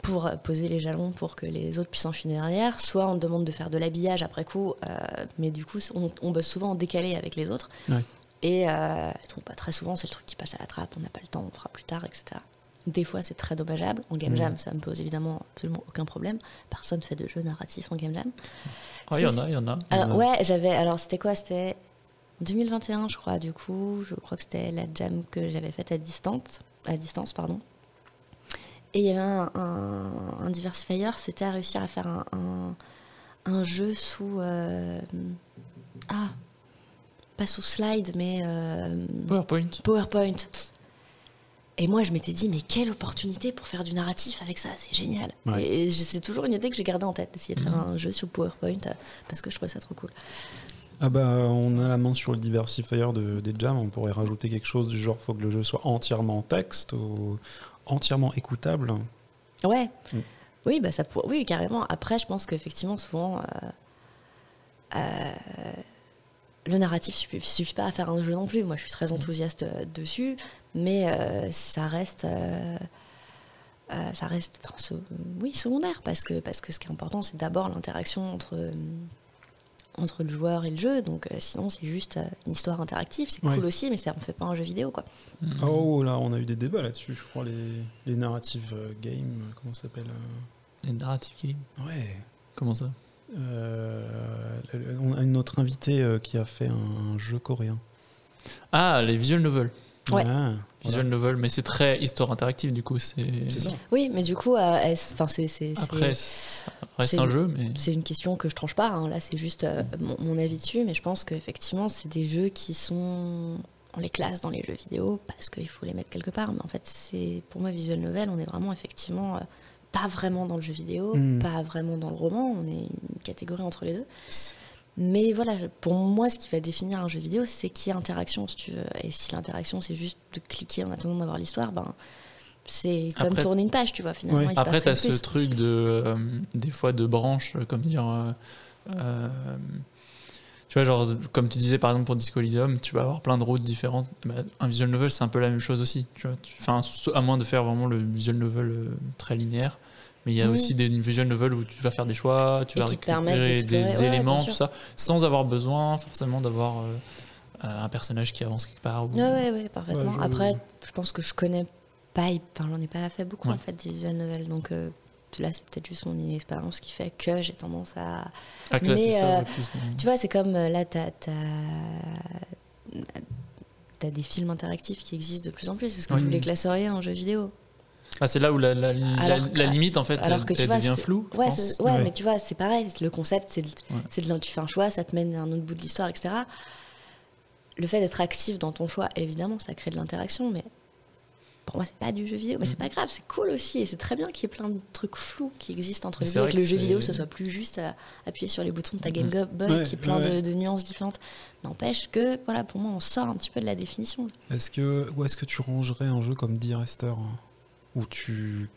pour poser les jalons pour que les autres puissent enchaîner derrière, soit on te demande de faire de l'habillage après coup, euh, mais du coup, on, on bosse souvent en décalé avec les autres. Ouais. Et euh, donc, pas très souvent, c'est le truc qui passe à la trappe, on n'a pas le temps, on fera plus tard, etc. Des fois, c'est très dommageable. En game jam, ça me pose évidemment absolument aucun problème. Personne fait de jeux narratifs en game jam. Ah, il y en a, il y en a. Alors, ouais, j'avais. Alors, c'était quoi? C'était en 2021, je crois. Du coup, je crois que c'était la jam que j'avais faite à distance, à distance, pardon. Et il y avait un, un, un diversifier, c'était à réussir à faire un, un, un jeu sous. euh, ah, pas sous slide, mais euh, PowerPoint. PowerPoint. Et moi, je m'étais dit, mais quelle opportunité pour faire du narratif avec ça, c'est génial. Ouais. Et c'est toujours une idée que j'ai gardée en tête, d'essayer de faire Mhm. un jeu sur PowerPoint, euh, parce que je trouvais ça trop cool. Ah bah, on a la main sur le diversifier de, des jams. On pourrait rajouter quelque chose du genre faut que le jeu soit entièrement texte ou entièrement écoutable. Ouais. Mm. Oui, bah ça pour... oui, carrément. Après, je pense qu'effectivement, souvent, euh, euh, le narratif suffit, suffit pas à faire un jeu non plus. Moi, je suis très enthousiaste euh, dessus, mais euh, ça reste, ça reste, enfin, oui, secondaire parce que parce que ce qui est important, c'est d'abord l'interaction entre entre le joueur et le jeu. Donc, euh, sinon, c'est juste euh, une histoire interactive. C'est Ouais. cool aussi, mais ça en fait pas un jeu vidéo, quoi. Mm. Oh là, on a eu des débats là-dessus, je crois, les, les narrative euh, games, comment ça s'appelle euh, Les narrative game. Ouais. Comment ça? Euh, on a une autre invitée euh, qui a fait un jeu coréen. Ah, les visual novels. Ouais. Ah, Visual novel, mais c'est très histoire interactive du coup. C'est ça. Oui, mais du coup, euh, c'est Après, ça reste c'est- un jeu, mais. C'est une question que je tranche pas. hein. Là, c'est juste euh, mon, mon avis dessus, mais je pense qu'effectivement, c'est des jeux qui sont. On les classe dans les jeux vidéo parce qu'il faut les mettre quelque part. Mais en fait, c'est pour moi, visual novel, on est vraiment effectivement euh, pas vraiment dans le jeu vidéo, Mm. pas vraiment dans le roman. On est une catégorie entre les deux. Mais voilà, pour moi, ce qui va définir un jeu vidéo, c'est qu'il y a interaction, si tu veux. Et si l'interaction, c'est juste de cliquer en attendant d'avoir l'histoire, ben. C'est comme Après- tourner une page, tu vois, finalement. Ouais. il se Après, tu as ce truc de. euh, des fois de branches, comme dire. euh, euh, Tu vois, genre, comme tu disais par exemple pour Disco Elysium, tu vas avoir plein de routes différentes. Bah, un visual novel, c'est un peu la même chose aussi. Tu vois, enfin, à moins de faire vraiment le visual novel très linéaire. Mais il y a Oui. aussi des visual novels où tu vas faire des choix, tu Et vas récupérer des ouais, éléments, tout ça, sans avoir besoin forcément d'avoir euh, un personnage qui avance quelque part. ou- Ouais, ouais, ouais, parfaitement. Ouais, je- Après, je pense que je connais pas, enfin, j'en ai pas fait beaucoup Ouais. en fait des visual novels, donc euh, là c'est peut-être juste mon inexpérience qui fait que j'ai tendance à. à classer Mais, ça euh, plus Tu vois, c'est comme euh, là, t'as as, des films interactifs qui existent de plus en plus. Est-ce que Oui. vous les classeriez en jeu vidéo Ah, c'est là où la, la, la- Alors que- la limite, en fait, alors que tu elle vois, devient c'est- floue. Ouais, c'est- ouais, Ouais. mais tu vois, c'est pareil. Le concept, c'est de, Ouais. c'est de l'in- tu fais un choix, ça te mène à un autre bout de l'histoire, etc. Le fait d'être actif dans ton choix, évidemment, ça crée de l'interaction, mais pour moi, c'est pas du jeu vidéo. Mais c'est Mm. pas grave, c'est cool aussi. Et c'est très bien qu'il y ait plein de trucs flous qui existent entre les c'est deux. Et que le jeu c'est- vidéo, ce soit plus juste à appuyer sur les boutons de ta Game Mhm. Boy, Ouais, qui est plein ouais. de, de nuances différentes. N'empêche que, voilà, pour moi, on sort un petit peu de la définition. Est-ce que, où est-ce que tu rangerais un jeu comme hein, Où tu.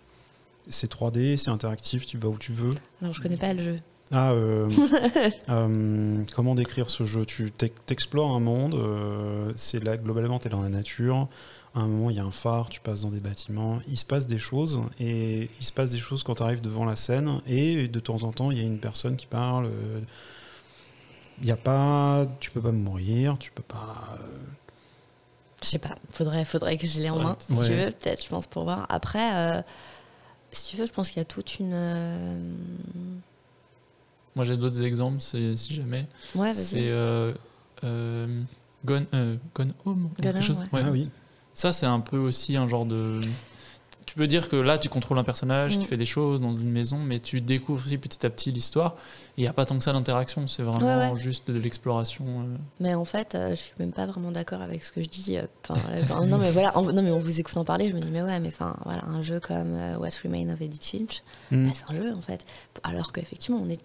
C'est 3D, c'est interactif, tu vas où tu veux. Alors, je connais pas le jeu. Ah, euh, euh, comment décrire ce jeu? Tu t'ex- t'explores un monde, euh, c'est là, globalement, tu es dans la nature. À un moment, il y a un phare, tu passes dans des bâtiments. Il se passe des choses, et il se passe des choses quand tu arrives devant la scène, et de temps en temps, il y a une personne qui parle. euh, Il y a pas, tu peux pas mourir, tu peux pas. Je sais pas, faudrait, faudrait que je l'ai en Ouais. main, si Ouais. tu veux, peut-être, je pense, pour voir. Après, euh, si tu veux, je pense qu'il y a toute une. euh, Moi, j'ai d'autres exemples, si jamais. Ouais, C'est vas-y. euh, euh, Gone, euh, Gone Home. ou Gone quelque chose. Home, Ouais. Ah oui. Ça, c'est un peu aussi un genre de. Tu peux dire que là, tu contrôles un personnage Mm. qui fait des choses dans une maison, mais tu découvres aussi petit à petit l'histoire. Il n'y a pas tant que ça d'interaction, c'est vraiment Ouais, ouais. juste de l'exploration. euh. Mais en fait, euh, je suis même pas vraiment d'accord avec ce que je dis. euh, Enfin, euh, non, mais voilà, en, non, mais en vous écoutant parler, je me dis, mais ouais, mais enfin, voilà, un jeu comme euh, What Remains of Edith Finch, Mm. bah, c'est un jeu en fait. Alors qu'effectivement, on est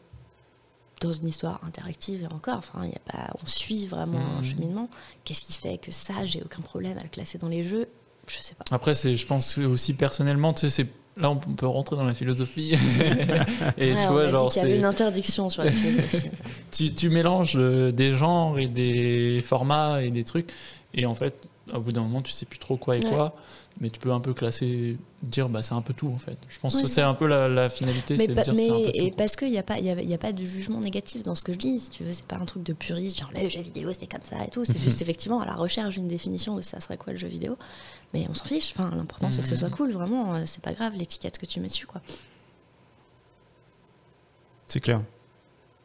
dans une histoire interactive et encore, enfin, y a pas, on suit vraiment un Mhm. cheminement. Qu'est-ce qui fait que ça, j'ai aucun problème à le classer dans les jeux Je sais pas. Après, c'est, je pense aussi personnellement, tu sais, c'est là on peut rentrer dans la philosophie. et Ouais, tu on vois, a dit genre, qu'il y avait une interdiction sur la philosophie. tu, tu mélanges euh, des genres et des formats et des trucs, et en fait, au bout d'un moment, tu sais plus trop quoi et Ouais. quoi. Mais tu peux un peu classer, dire bah c'est un peu tout en fait. Je pense que c'est un peu la, la finalité, mais c'est de dire c'est un mais- peu tout. et parce qu'il n'y a, pas- il y a, il y a pas de jugement négatif dans ce que je dis, si tu veux, c'est pas un truc de puriste, genre le jeu vidéo c'est comme ça et tout, c'est juste effectivement à la recherche d'une définition de ça serait quoi le jeu vidéo, mais on s'en fiche, enfin, l'important c'est que ce soit Mhm. cool, vraiment, euh, c'est pas grave l'étiquette que tu mets dessus quoi. C'est clair.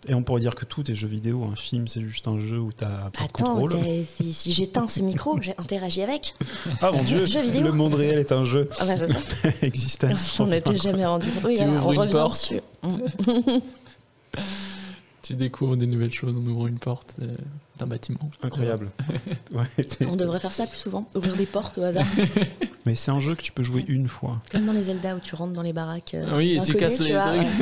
Et on pourrait dire que tout est jeu vidéo. Un film, c'est juste un jeu où tu as pas de Attends, contrôle. c'est- si, si j'éteins ce micro, j'ai interagi avec, Ah mon dieu, Jeu vidéo. le monde réel est un jeu. ah bah Existence. on n'était jamais rendu compte, oui, on revient porte. dessus. Tu découvres des nouvelles choses en ouvrant une porte euh, d'un bâtiment. Incroyable. Ouais, On devrait faire ça plus souvent, ouvrir des portes au hasard, Mais c'est un jeu que tu peux jouer une fois. comme dans les Zelda où tu rentres dans les baraques. euh, Oui, et tu casses les.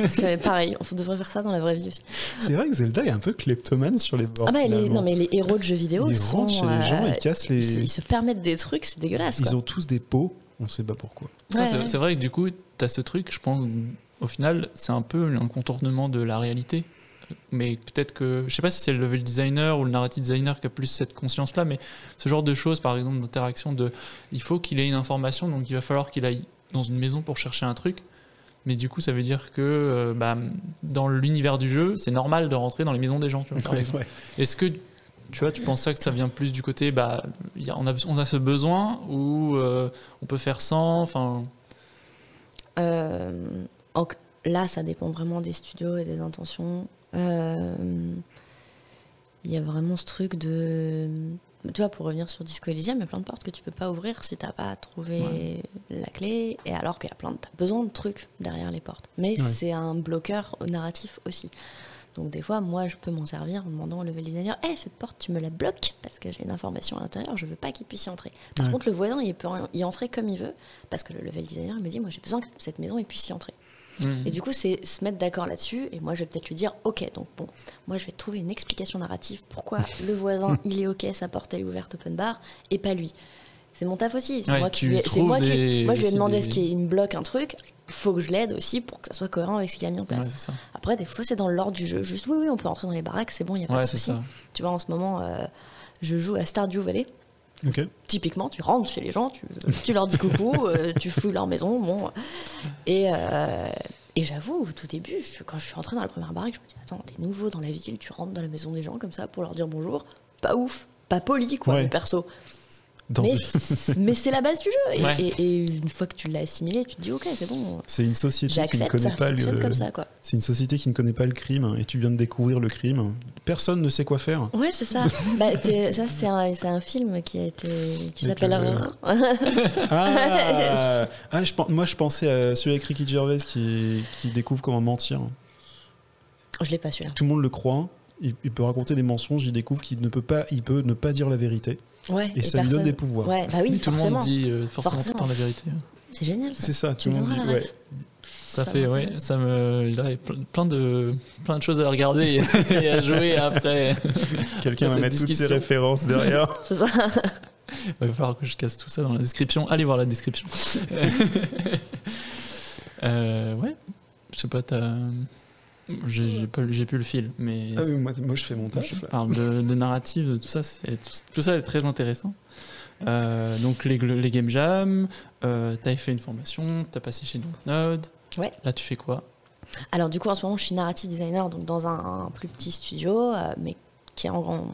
C'est pareil, on devrait faire ça dans la vraie vie aussi. C'est vrai que Zelda est un peu kleptomane sur les bords. Ah bah, les, non mais les héros de jeux vidéo Ils sont, rentrent chez les gens, ils cassent les- ils se permettent des trucs, c'est dégueulasse quoi. Ils ont tous des pots, on sait pas pourquoi. Ça, Ouais, c'est, ouais. c'est vrai que du coup, tu as ce truc, je pense, au final, c'est un peu un contournement de la réalité. Mais peut-être que, je sais pas si c'est le level designer ou le narrative designer qui a plus cette conscience-là, mais ce genre de choses, par exemple, d'interaction, de, il faut qu'il ait une information, donc il va falloir qu'il aille dans une maison pour chercher un truc. Mais du coup, ça veut dire que euh, bah, dans l'univers du jeu, c'est normal de rentrer dans les maisons des gens, tu vois. Ouais. Est-ce que tu vois, tu penses ça que ça vient plus du côté, bah, il y a- on, a, on a ce besoin ou euh, on peut faire sans, enfin, Euh, en- là, ça dépend vraiment des studios et des intentions. Euh, Il y a vraiment ce truc de. Tu vois, pour revenir sur Disco Elysium, il y a plein de portes que tu peux pas ouvrir si t'as pas trouvé Ouais. la clé. Et alors qu'il y a plein de. T'as besoin de trucs derrière les portes. Mais Ouais. c'est un bloqueur narratif aussi. Donc des fois, moi, je peux m'en servir en demandant au level designer Hé, cette porte, tu me la bloques parce que j'ai une information à l'intérieur, je veux pas qu'il puisse y entrer. Par Ouais. contre, le voisin, il peut y entrer comme il veut parce que le level designer me dit Moi, j'ai besoin que cette maison, il puisse y entrer. Hmm. Et du coup, c'est se mettre d'accord là-dessus. Et moi, je vais peut-être lui dire Ok, donc bon, moi, je vais trouver une explication narrative pourquoi le voisin, il est OK, sa porte, elle est ouverte open bar, et pas lui. c'est mon taf aussi. C'est Ouais, moi qui lui c'est moi qui- moi, je lui ai demandé des- ce qu'il me bloque un truc. Il faut que je l'aide aussi pour que ça soit cohérent avec ce qu'il a mis en place. Ouais. Après, des fois, c'est dans l'ordre du jeu. Juste, oui, oui, on peut rentrer dans les baraques, c'est bon, il n'y a pas Ouais, de souci. Tu vois, en ce moment, euh, je joue à Stardew Valley. Typiquement, tu rentres chez les gens, tu, tu leur dis coucou, euh, tu fouilles leur maison, bon. Et, euh, et j'avoue, au tout début, je- quand je suis rentrée dans la première baraque, je me dis Attends, t'es nouveau dans la ville, tu rentres dans la maison des gens comme ça pour leur dire bonjour. Pas ouf, pas poli, quoi, Ouais. le perso. Dans- Mais, c'est- mais c'est la base du jeu. Et, Ouais. et- et une fois que tu l'as assimilé, tu te dis Ok, c'est bon, C'est une société qui ne connaît ça pas le. C'est une société qui ne connaît pas le crime et tu viens de découvrir le crime. Personne ne sait quoi faire. Ouais, c'est ça. bah, ça, c'est un, film qui a été. qui s'appelle. le- Ah, ah je, moi je pensais à celui avec Ricky Gervais qui, qui découvre comment mentir. Je l'ai pas celui-là. Tout le monde le croit. Il, il peut raconter des mensonges. Il découvre qu'il ne peut pas, il peut ne pas dire la vérité. Ouais, Et, ça lui donne des pouvoirs. Ouais, bah oui, tout le monde dit euh, forcément, Forcément. tout le temps la vérité. C'est génial. C'est ça. Tout le me monde dit. Ouais. Ça, Ça fait, ouais, ça me. Là, il y a plein de, plein de choses à regarder et, à jouer après. Quelqu'un va mettre toutes ses références derrière. C'est ça. Il va falloir que je casse tout ça dans la description. Allez voir la description. Euh, ouais, je sais pas, t'as. J'ai plus le fil, mais Ah oui, moi, moi, je fais mon taf. je parle de, de narrative, de tout ça, tout, tout ça est très intéressant. Euh, donc les, les game jams, euh, t'as fait une formation, t'as passé chez Dontnod. Ouais. Là, tu fais quoi? Alors, du coup, en ce moment, je suis narrative designer donc dans un, un plus petit studio, euh, mais qui est en, en,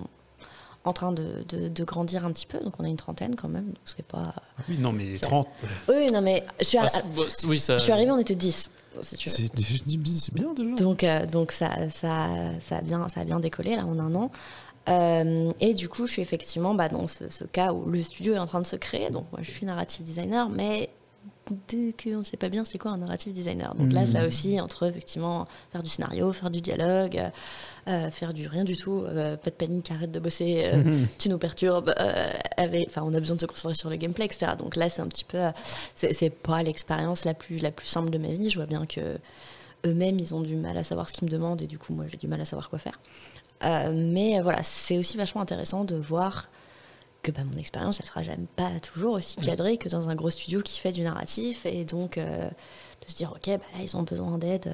en train de, de- de grandir un petit peu. Donc, on a une trentaine quand même. Donc, c'est pas. Oui, non, mais Ça- 30. Oui, non, mais je suis, Ah, arri- c'est- bon, c'est- Oui, ça. je suis arrivée, on était 10. Si tu veux. C'est je dis, c'est bien déjà. Donc, euh, donc ça, ça, ça, a bien, ça a bien décollé là en un an. Euh, et du coup, je suis effectivement bah, dans ce, ce cas où le studio est en train de se créer. Donc, moi, je suis narrative designer, mais dès qu'on ne sait pas bien c'est quoi un narrative designer. Donc là, Mhm. ça aussi entre effectivement faire du scénario, faire du dialogue, euh, euh, faire du rien du tout, euh, pas de panique, arrête de bosser, euh, tu nous perturbes. Enfin, on a besoin de se concentrer sur le gameplay, etc. Donc là, c'est un petit peu, c'est pas l'expérience la plus la plus simple de ma vie. Je vois bien que eux-mêmes, ils ont du mal à savoir ce qu'ils me demandent et du coup, moi, j'ai du mal à savoir quoi faire. Mais voilà, c'est aussi vachement intéressant de voir que bah, mon expérience, elle sera jamais pas toujours aussi cadrée que dans un gros studio qui fait du narratif et donc euh, de se dire, ok, bah, là, ils ont besoin d'aide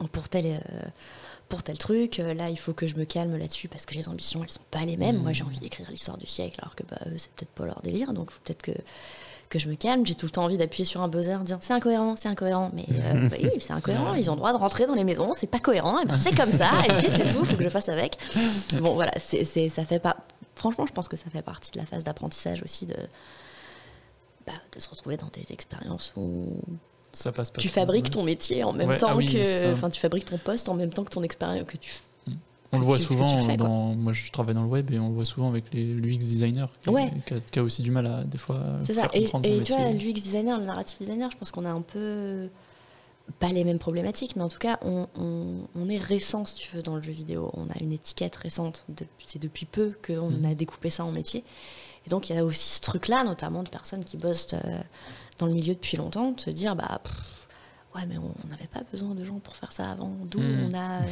euh, pour tel. euh, pour tel truc, là il faut que je me calme là-dessus parce que les ambitions elles sont pas les mêmes. Moi j'ai envie d'écrire l'histoire du siècle alors que bah, c'est peut-être pas leur délire donc faut peut-être que, que je me calme. J'ai tout le temps envie d'appuyer sur un buzzer, de dire c'est incohérent, c'est incohérent. Mais euh, bah oui, c'est incohérent, ils ont le droit de rentrer dans les maisons, c'est pas cohérent, et ben c'est comme ça, et puis c'est tout, faut que je fasse avec. Bon voilà, c'est- ça fait pas. Franchement, je pense que ça fait partie de la phase d'apprentissage aussi de, bah, de se retrouver dans des expériences où Ça passe pas. tu fabriques ton métier en même Ouais, temps ah oui, que. Enfin, tu fabriques ton poste en même temps que ton expérience que tu. On le voit tu- souvent fais, dans. Moi, je travaille dans le web et on le voit souvent avec les l'UX designer qui, Ouais. qui a, qui a aussi du mal à des fois C'est ça. Et, et tu vois, l'UX designer, le narrative designer, je pense qu'on a un peu. Pas les mêmes problématiques, mais en tout cas, on, on- on est récent, si tu veux, dans le jeu vidéo. On a une étiquette récente. C'est depuis peu qu'on Mhm. a découpé ça en métier. Et donc, il y a aussi ce truc-là, notamment de personnes qui bossent euh, dans le milieu depuis longtemps, de se dire, bah, pff, ouais, mais on n'avait pas besoin de gens pour faire ça avant. D'où Mhm. on a. euh,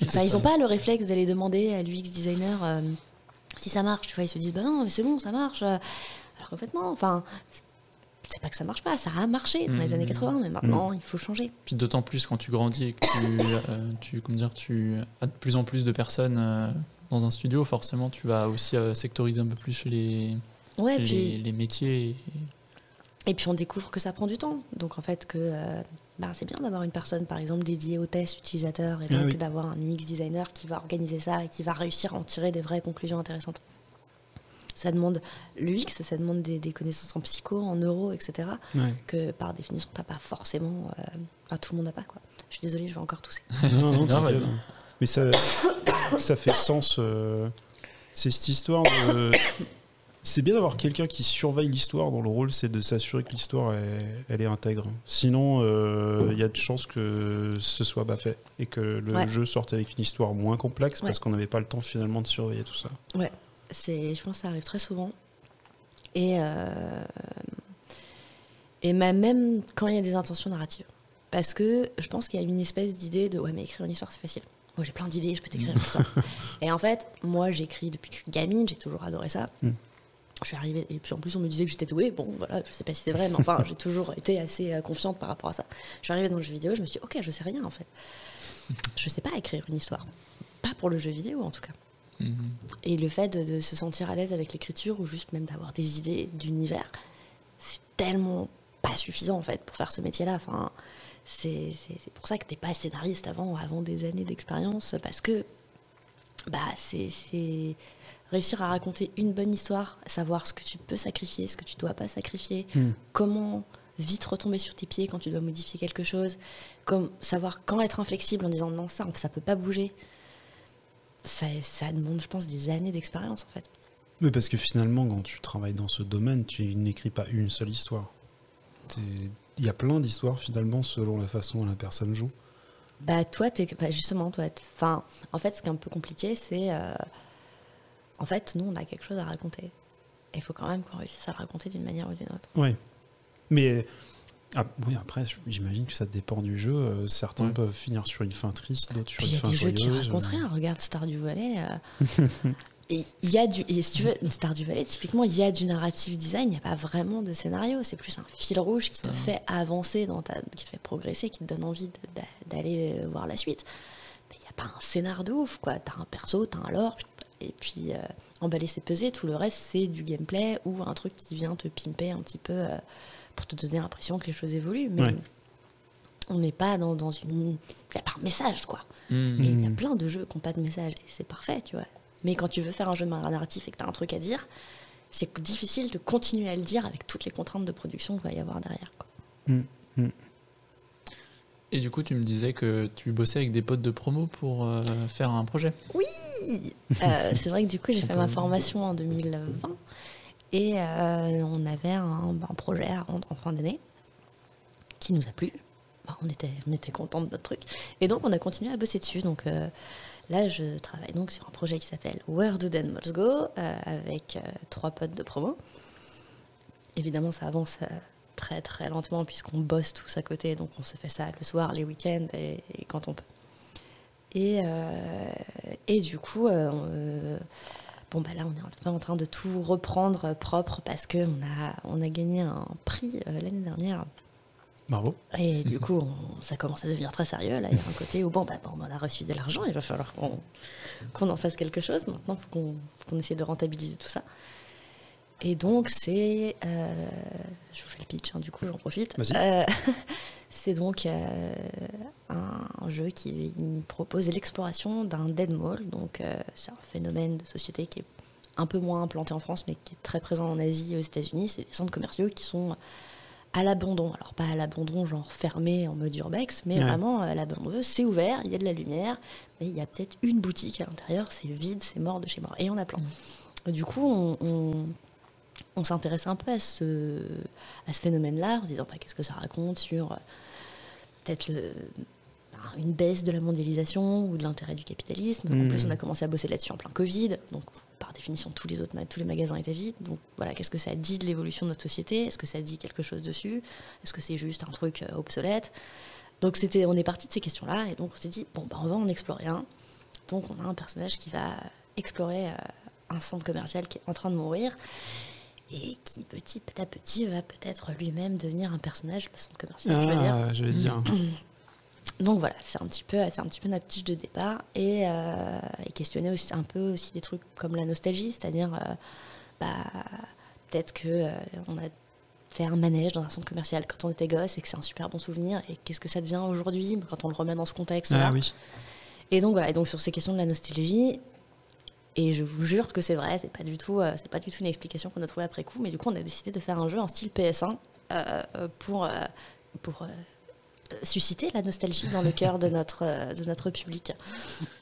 ils n'ont pas le réflexe d'aller demander à l'UX designer euh, si ça marche. Tu vois, ils se disent, bah non, mais c'est bon, ça marche. Alors qu'en fait, non. Enfin, c'est pas que ça marche pas, ça a marché dans les années 80, mais maintenant, il faut changer. Puis d'autant plus quand tu grandis et que tu, euh, tu, comment dire, tu as de plus en plus de personnes euh, dans un studio, forcément, tu vas aussi euh, sectoriser un peu plus les, Ouais, les, puis, les métiers. et- puis on découvre que ça prend du temps. Donc en fait, que bah, c'est bien d'avoir une personne, par exemple, dédiée au test utilisateur et Ah donc oui. d'avoir un UX designer qui va organiser ça et qui va réussir à en tirer des vraies conclusions intéressantes. Ça demande l'UX, ça demande des, des connaissances en psycho, en neuro, etc. Ouais. que par définition, t'as pas forcément. euh, enfin, tout le monde n'a pas, quoi. Je suis désolée, je vais encore tousser. Non, non, Non, bah, Mais ça, ça fait sens. euh, c'est cette histoire de. C'est bien d'avoir quelqu'un qui surveille l'histoire dont le rôle c'est de s'assurer que l'histoire est- elle est intègre. Sinon, euh, il y a de chances que ce soit pas fait et que le Ouais. jeu sorte avec une histoire moins complexe Ouais. parce qu'on n'avait pas le temps finalement de surveiller tout ça. C'est, je pense que ça arrive très souvent. Et, euh, et même quand il y a des intentions narratives. Parce que je pense qu'il y a une espèce d'idée de ouais, mais écrire une histoire, c'est facile. Moi, j'ai plein d'idées, je peux t'écrire une histoire. et en fait, moi, j'écris depuis que je suis gamine, j'ai toujours adoré ça. Mm. je suis arrivée, et puis en plus on me disait que j'étais douée, bon voilà, je sais pas si c'est vrai, mais enfin j'ai toujours été assez euh, confiante par rapport à ça. Je suis arrivée dans le jeu vidéo, je me suis dit, ok, je sais rien en fait. Je sais pas écrire une histoire. Pas pour le jeu vidéo en tout cas. Mhm. Et le fait de, de se sentir à l'aise avec l'écriture ou juste même d'avoir des idées d'univers, c'est tellement pas suffisant en fait pour faire ce métier-là. Enfin, c'est pour ça que t'es pas scénariste avant, avant des années d'expérience, parce que bah, c'est c'est réussir à raconter une bonne histoire, savoir ce que tu peux sacrifier, ce que tu dois pas sacrifier, Hmm. comment vite retomber sur tes pieds quand tu dois modifier quelque chose, comme savoir quand être inflexible en disant non ça ça peut pas bouger. Ça, ça demande je pense des années d'expérience en fait. Oui, parce que finalement, quand tu travailles dans ce domaine, tu n'écris pas une seule histoire. Il y a plein d'histoires finalement selon la façon dont la personne joue. Bah toi, t'es, bah, justement, toi, enfin, en fait, ce qui est un peu compliqué, c'est, euh, en fait, nous, on a quelque chose à raconter. Et il faut quand même qu'on réussisse à le raconter d'une manière ou d'une autre. Oui. Mais ah, oui, après, j'imagine que ça dépend du jeu. Euh, Certains Ouais. peuvent finir sur une fin triste, d'autres sur Puis il y une a fin des jeux qui joyeuse. racontent rien. Regarde Star du Valais. euh, et il y a du, et si tu veux, Star du Valais, typiquement, il y a du narrative design. Il n'y a pas vraiment de scénario. C'est plus un fil rouge qui te fait avancer dans ta, qui te fait progresser, qui te donne envie d'aller euh, voir la suite. Mais il n'y a pas un scénar de ouf, quoi. T'as un perso, t'as un lore, et puis euh, emballer c'est peser. Tout le reste, c'est du gameplay ou un truc qui vient te pimper un petit peu euh, pour te donner l'impression que les choses évoluent. Mais Ouais. on n'est pas dans, dans une. Il n'y a pas un message, quoi. Et il y a Mm. plein de jeux qui n'ont pas de message, et c'est parfait, tu vois. Mais quand tu veux faire un jeu narratif et que tu as un truc à dire, c'est difficile de continuer à le dire avec toutes les contraintes de production qu'il va y avoir derrière. quoi. Et du coup, tu me disais que tu bossais avec des potes de promo pour euh, faire un projet. Euh, c'est vrai que du coup, j'ai fait ma formation en 2020 et euh, on avait un, un projet à rendre en fin d'année qui nous a plu. Bah, on était, on était contents de notre truc. Et donc, on a continué à bosser dessus. Donc, euh, là, je travaille donc sur un projet qui s'appelle Where Do Then Malls Go euh, avec trois potes de promo. Évidemment, ça avance très très lentement puisqu'on bosse tous à côté. Donc, on se fait ça le soir, les week-ends et, et quand on peut. Et, et du coup, bon, bah là, on est un peu en train de tout reprendre euh, propre parce qu'on a, on a gagné un prix euh, l'année dernière. Bravo. Et du coup, on- ça commence à devenir très sérieux. Là, il y a un côté où, bon, bah, bon, on a reçu de l'argent, il va falloir qu'on en fasse quelque chose. Maintenant, il faut qu'on essaie de rentabiliser tout ça. Et donc, c'est. euh, je vous fais le pitch, hein, du coup, j'en profite. Euh, c'est donc euh, un jeu qui propose l'exploration d'un dead mall. Donc, euh, c'est un phénomène de société qui est un peu moins implanté en France, mais qui est très présent en Asie et aux États-Unis. C'est des centres commerciaux qui sont à l'abandon. Alors, pas à l'abandon, genre fermé en mode urbex, mais Ouais. vraiment à l'abandon. C'est ouvert, il y a de la lumière, mais il y a peut-être une boutique à l'intérieur, c'est vide, c'est mort de chez mort. Et en a plein. Et Du coup, on, on, on s'intéresse un peu à ce, à ce phénomène-là, en disant bah, qu'est-ce que ça raconte sur euh, peut-être le- ben, une baisse de la mondialisation ou de l'intérêt du capitalisme. En plus, on a commencé à bosser là-dessus en plein Covid, donc par définition, tous les autres tous les magasins étaient vides. Donc voilà, qu'est-ce que ça dit de l'évolution de notre société? Est-ce que ça dit quelque chose dessus? Est-ce que c'est juste un truc euh, obsolète? Donc c'était, on est parti de ces questions-là, et donc on s'est dit bon, bah, on va en explorer un. Donc on a un personnage qui va explorer euh, un centre commercial qui est en train de mourir et qui petit à petit va peut-être lui-même devenir un personnage, le centre commercial, je veux dire. Ah, je dire. Donc voilà, c'est un petit peu, c'est un petit peu notre pitch de départ et, euh, et questionner aussi un peu aussi des trucs comme la nostalgie, c'est-à-dire euh, bah, peut-être que euh, on a fait un manège dans un centre commercial quand on était gosse et que c'est un super bon souvenir et qu'est-ce que ça devient aujourd'hui quand on le remet dans ce contexte-là. Ah oui. Et donc voilà, et donc sur ces questions de la nostalgie, et je vous jure que c'est vrai, c'est pas du tout, euh, pas du tout une explication qu'on a trouvée après coup, mais du coup on a décidé de faire un jeu en style PS1 euh, pour euh, pour susciter la nostalgie dans le cœur de notre euh, de notre public.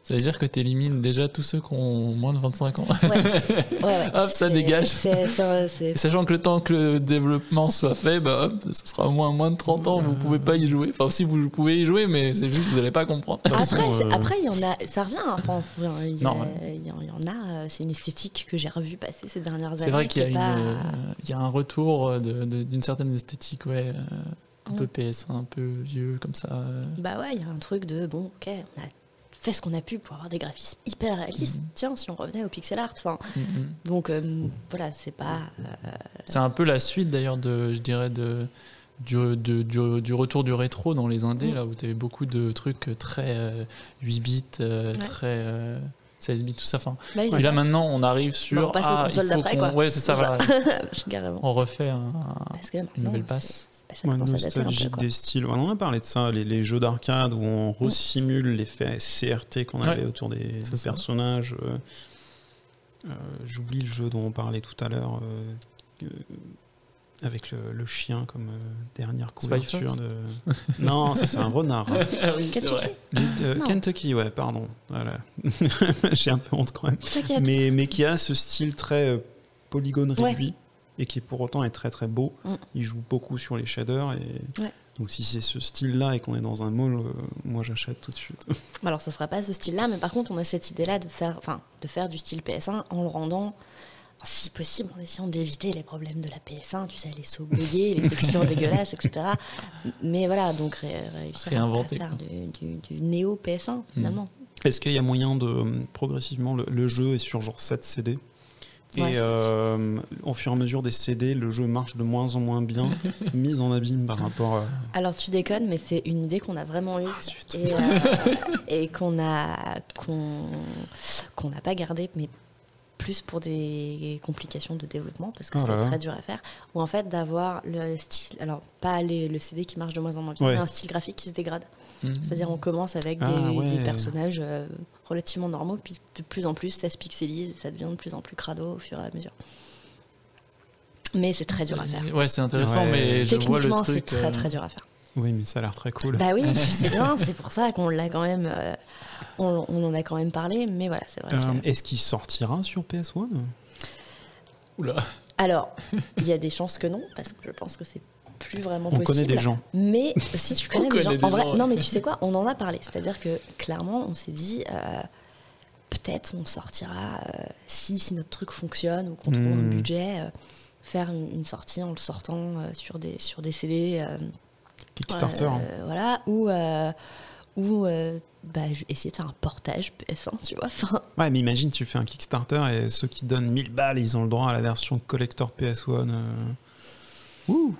Ça veut dire que tu élimines déjà tous ceux qui ont moins de 25 ans. Ouais, ouais, ouais. Hop, ça dégage. c'est- Sachant que le temps que le développement soit fait, bah hop, ça sera au moins moins de 30 ans, vous pouvez pas y jouer. Enfin, si vous pouvez y jouer, mais c'est juste que vous n'allez pas comprendre. Après, euh, après, il y en a, ça revient. hein. Enfin, il y, a- il en- a. euh, C'est une esthétique que j'ai revue passer ces dernières années. C'est vrai qu'il y, pas- y a un retour d'une certaine esthétique, ouais, un peu PS1, un peu vieux, comme ça. euh. Bah ouais, il y a un truc de bon, ok, on a fait ce qu'on a pu pour avoir des graphismes hyper réalistes. Mhm. Tiens, si on revenait au pixel art. Enfin, Mm, mm. donc euh, voilà, c'est pas. euh, C'est un peu la suite d'ailleurs de, je dirais, de, du, de- du, du retour du rétro dans les indés, Mm. là où tu avais beaucoup de trucs très euh, 8 bits, Ouais. très 16 bits, tout ça. Enfin, bah oui, et là maintenant, on arrive sur. on passe ah, consoles d'après, quoi. Ouais, c'est ça. Carrément. On refait un- une nouvelle passe. c'est- Ça Ouais, des styles. Ouais, on en a parlé de ça, les, les jeux d'arcade où on resimule l'effet CRT qu'on avait Ouais. autour des, personnages. euh, euh, J'oublie le jeu dont on parlait tout à l'heure. euh, euh, avec le, le chien comme euh, dernière couverture de. non, ça c'est un renard. hein. Ah oui, Kentucky? Euh. Kentucky, ouais, pardon. Voilà. J'ai un peu honte quand même. Mais, mais qui a ce style très euh, polygone Ouais. réduit et qui pour autant est très très beau. Mm. Il joue beaucoup sur les shaders et Ouais. donc si c'est ce style-là et qu'on est dans un mall, euh, moi j'achète tout de suite. Alors, ça sera pas ce style-là, mais par contre, on a cette idée-là de faire, enfin, de faire du style PS1 en le rendant, si possible, en essayant d'éviter les problèmes de la PS1, tu sais, les sauts bouillés, les textures dégueulasses, etc. Mais voilà, donc ré- réussir à- Réinventer, à faire du, du- du néo PS1 finalement. Est-ce qu'il y a moyen de euh, progressivement le, le jeu est sur genre 7 CD et Ouais. euh, au fur et à mesure des CD, le jeu marche de moins en moins bien, mise en abîme par rapport à. Alors tu déconnes, mais c'est une idée qu'on a vraiment eue et, euh, et qu'on a qu'on qu'on n'a pas gardée, mais plus pour des complications de développement parce que Oh c'est très dur à faire. Ou en fait d'avoir le style, alors pas les- le CD qui marche de moins en moins bien, Ouais. mais un style graphique qui se dégrade. Mm. C'est-à-dire on commence avec des, Ah, ouais. des personnages euh, relativement normaux, puis de plus en plus ça se pixelise ça devient de plus en plus crado au fur et à mesure. Mais c'est très dur à faire. Ouais, c'est intéressant, Ouais. mais je vois le Techniquement, c'est très euh, très dur à faire. Oui, mais ça a l'air très cool. Bah oui, je sais bien, c'est pour ça qu'on l'a quand même. euh, on, on en a quand même parlé, mais voilà, c'est vrai Euh, que. Est-ce qu'il sortira sur PS1 Oula. Alors, il y a des chances que non, parce que je pense que c'est plus vraiment On possible. connaît des gens. Mais si tu On connais des gens, en vrai, gens, non, mais tu sais quoi, on en a parlé. C'est-à-dire que clairement, on s'est dit, euh, peut-être on sortira, euh, si, si notre truc fonctionne ou qu'on trouve un Hmm. budget, euh, faire une, une sortie en le sortant sur, des, sur des CD. euh, Kickstarter. hein. euh, voilà, ou, euh, ou euh, bah, je- essayer de faire un portage PS1, tu vois. Enfin, Ouais, mais imagine, tu fais un Kickstarter et ceux qui donnent 1000 balles, ils ont le droit à la version collector PS1. euh. Ouh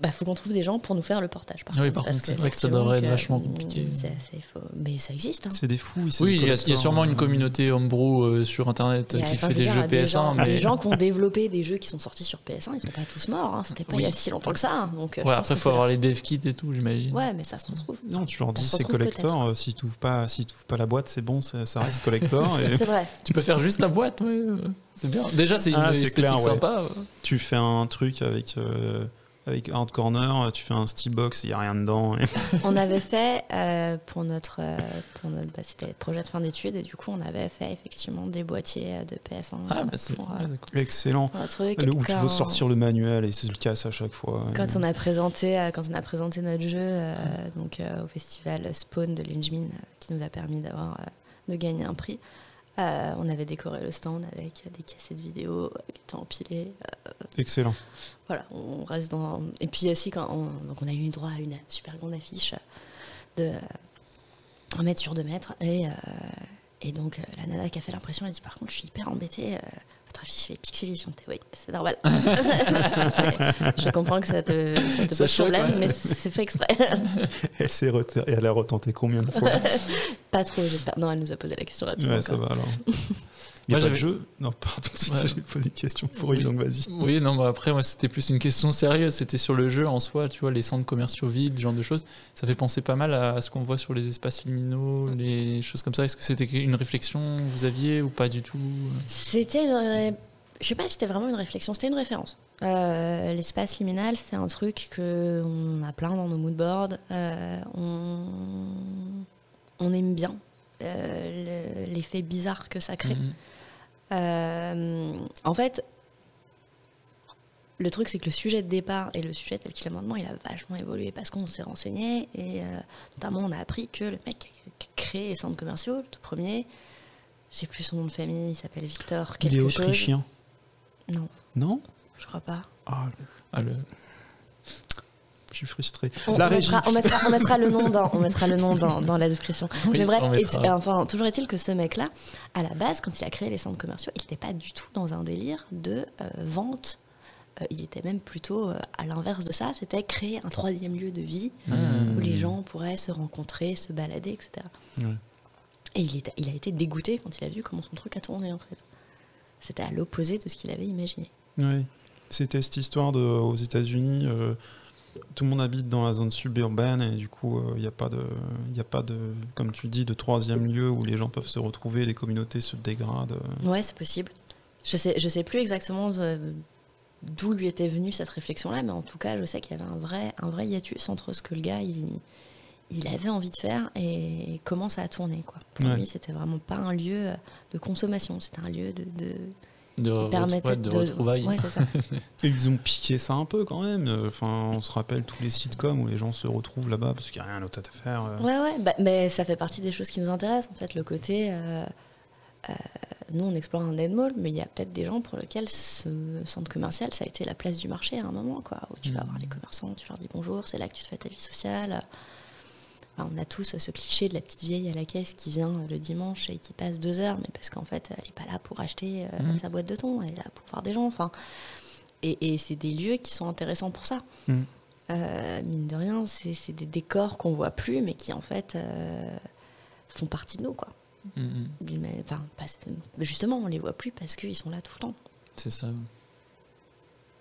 bah, faut qu'on trouve des gens pour nous faire le portage. Par Oui, contre, par parce contre, c'est vrai que ça devrait être vachement compliqué. c'est assez faux. Mais ça existe. Hein. C'est des fous. c'est Oui, il y, a- il y a collectors, sûrement euh. une communauté homebrew euh, sur internet Il qui fait des dire, jeux il y a des PS1, gens, mais des gens qui ont développé des jeux qui sont sortis sur PS1, ils sont pas tous morts. Hein. C'était pas il y a Oui. si longtemps que ça. hein. Donc, euh, je ouais, pense après, que faut avoir les dev kits et tout, j'imagine. Ouais, mais ça se retrouve. Non, tu leur dis c'est collector. euh, Si tu n'ouvres pas, si pas la boîte, c'est bon, ça, reste collector. C'est vrai. Tu peux faire juste la boîte, euh, c'est bien. Déjà, c'est une Ah, c'est esthétique sympa. euh. tu fais un truc avec euh, avec Hard Corner, tu fais un Steelbox, il y a rien dedans. On avait fait euh, pour notre, euh, pour notre bah, c'était le projet de fin d'études et du coup on avait fait effectivement des boîtiers euh, de PS1 Ah, bah, c'est euh, cool. Excellent. truc. Le- Où tu Quand- veux sortir le manuel et c'est le casse à chaque fois. Quand on a présenté, euh, quand on a présenté notre jeu euh, donc, euh, au festival Spawn de euh, qui nous a permis d'avoir, euh, de gagner un prix, euh, on avait décoré le stand avec des cassettes vidéo euh, qui étaient empilées. euh, Excellent. Voilà, on reste dans. Et puis aussi, quand on, donc on a eu droit à une super grande affiche de 1 mètre sur 2 mètres. Et, euh, et donc, euh, la nana qui a fait l'impression, elle dit Par contre, je suis hyper embêtée. euh, votre affiche elle est pixelisée. Oui, c'est normal. Je comprends que ça te, ça te Ça pose choque, problème, ouais. mais c'est fait exprès. Elle, s'est et elle a retenté combien de fois? Pas trop, j'espère. Non, elle nous a posé la question rapidement. Ouais, ça va alors. Il y Moi, a pas de j'avais- jeu Non, pardon, Ouais. j'ai posé une question pourrie, Oui. donc vas-y. Oui, non, bah après, moi, c'était plus une question sérieuse. C'était sur le jeu en soi, tu vois, les centres commerciaux vides, ce genre de choses. Ça fait penser pas mal à ce qu'on voit sur les espaces liminaux, les choses comme ça. Est-ce que c'était une réflexion que vous aviez ou pas du tout C'était une ré- Je sais pas si c'était vraiment une réflexion, c'était une référence. Euh, L'espace liminal, c'est un truc que on a plein dans nos moodboards. Euh, on... on aime bien euh, le- l'effet bizarre que ça crée. Mhm. Euh, en fait, le truc, c'est que le sujet de départ et le sujet tel qu'il est maintenant, il a vachement évolué parce qu'on s'est renseigné et euh, notamment on a appris que le mec qui a créé les centres commerciaux, le tout premier, je sais plus son nom de famille, il s'appelle Victor quelque Il est chose. je suis frustré. On, La on régie. mettra, on, mettra, on mettra le nom dans, on mettra le nom dans, dans la description. Oui, Mais bref, et tu- enfin, toujours est-il que ce mec-là, à la base, quand il a créé les centres commerciaux, il n'était pas du tout dans un délire de euh, vente. Euh, il était même plutôt euh, à l'inverse de ça. C'était créer un troisième lieu de vie Ah. où les gens pourraient se rencontrer, se balader, etc. Et il, il a été dégoûté quand il a vu comment son truc a tourné, en fait. C'était à l'opposé de ce qu'il avait imaginé. Oui. C'était cette histoire de, aux États-Unis, euh, tout le monde habite dans la zone suburbaine et du coup, il n'y a pas de, il a pas de, comme tu dis, de troisième lieu où les gens peuvent se retrouver, les communautés se dégradent. euh. Ouais, c'est possible. Je sais, je sais plus exactement d'où lui était venue cette réflexion-là, mais en tout cas, je sais qu'il y avait un vrai, un vrai hiatus entre ce que le gars il, il avait envie de faire et comment ça a tourné. Quoi. Pour Ouais. lui, c'était vraiment pas un lieu de consommation, c'était un lieu de, de, De, qui re- permettait ouais, de retrouvailles. Ouais, ça. Ils ont piqué ça un peu quand même. Enfin, on se rappelle tous les sitcoms où les gens se retrouvent là-bas parce qu'il n'y a rien d'autre à faire. euh. Ouais, ouais, bah, mais ça fait partie des choses qui nous intéressent, en fait, le côté. euh, euh, nous, on explore un dead mall, mais il y a peut-être des gens pour lesquels ce centre commercial, ça a été la place du marché à un moment, quoi, où tu vas Mhm. voir les commerçants, tu leur dis bonjour, c'est là que tu te fais ta vie sociale. Enfin, on a tous ce cliché de la petite vieille à la caisse qui vient le dimanche et qui passe deux heures, mais parce qu'en fait, elle n'est pas là pour acheter euh, Mhm. sa boîte de thon, elle est là pour voir des gens. Enfin, et, et c'est des lieux qui sont intéressants pour ça. Mhm. Euh, mine de rien, c'est des décors qu'on voit plus, mais qui en fait euh, font partie de nous, quoi. Mais, enfin, parce- mais justement, on les voit plus parce qu'ils sont là tout le temps. C'est ça.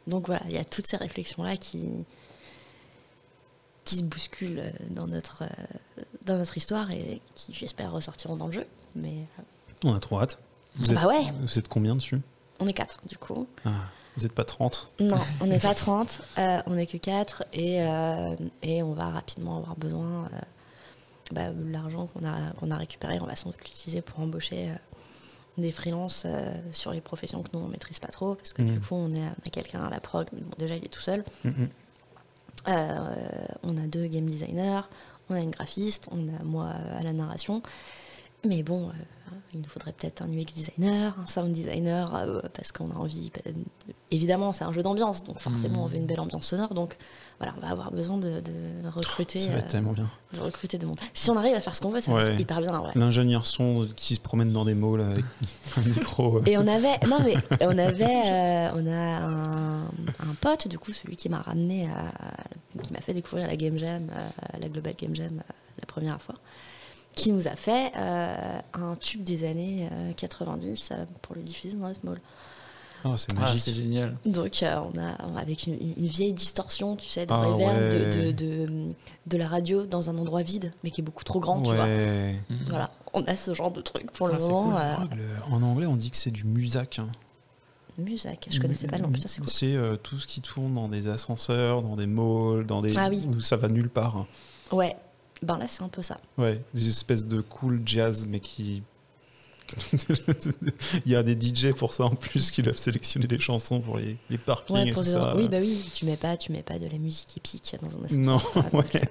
Donc voilà, il y a toutes ces réflexions-là qui, qui se bousculent euh, dans notre, euh, dans notre histoire et qui, j'espère, ressortiront dans le jeu. Mais euh, On a trop hâte. Vous êtes, bah ouais, vous êtes combien dessus? On est quatre du coup. Ah, Vous n'êtes pas 30 Non, on n'est pas 30, euh, on n'est que 4 et, euh, et on va rapidement avoir besoin euh, bah, de l'argent qu'on a, qu'on a récupéré, on va sans doute l'utiliser pour embaucher des freelances euh, sur les professions que nous on maîtrise pas trop parce que du coup on, est, on a quelqu'un à la prog, mais bon, déjà il est tout seul. Mhm. Euh, on a deux game designers, on a une graphiste, on a moi à la narration. Mais bon, euh, il nous faudrait peut-être un UX designer, un sound designer, euh, parce qu'on a envie. euh, Évidemment, c'est un jeu d'ambiance, donc forcément, on veut une belle ambiance sonore. Donc voilà, on va avoir besoin de, de recruter, Ça va être euh, tellement bien. de recruter des mondes. Si on arrive à faire ce qu'on veut, ça va Ouais. être hyper bien. ouais. L'ingénieur son qui se promène dans des malls avec un micro. euh. Et on avait, non mais on avait, euh, on a un, un pote du coup, celui qui m'a ramené à, qui m'a fait découvrir la Game Jam, euh, la Global Game Jam euh, la première fois, qui nous a fait euh, un tube des années euh, 90 euh, pour le diffuser dans notre mall. Oh, c'est Ah, magique. c'est génial. Donc euh, on a avec une, une vieille distorsion, tu sais, de Ah de, ouais. de, de, de la radio dans un endroit vide, mais qui est beaucoup trop grand, tu vois. Voilà, on a ce genre de truc pour Ah, le moment. cool. euh, Le- en anglais, on dit que c'est du musac. hein. Musac, je connaissais pas le nom, putain, c'est cool. C'est euh, tout ce qui tourne dans des ascenseurs, dans des malls, dans des Ah oui. où ça va nulle part. hein. Ouais, ben là c'est un peu ça. Ouais, des espèces de cool jazz, mais qui. Il y a des DJ pour ça en plus qui doivent sélectionner les chansons pour les, les parkings Ouais, et pour tout des ça. Oui, bah oui, tu mets pas, tu mets pas de la musique épique dans un ascenseur. Non, quoi, donc, ouais.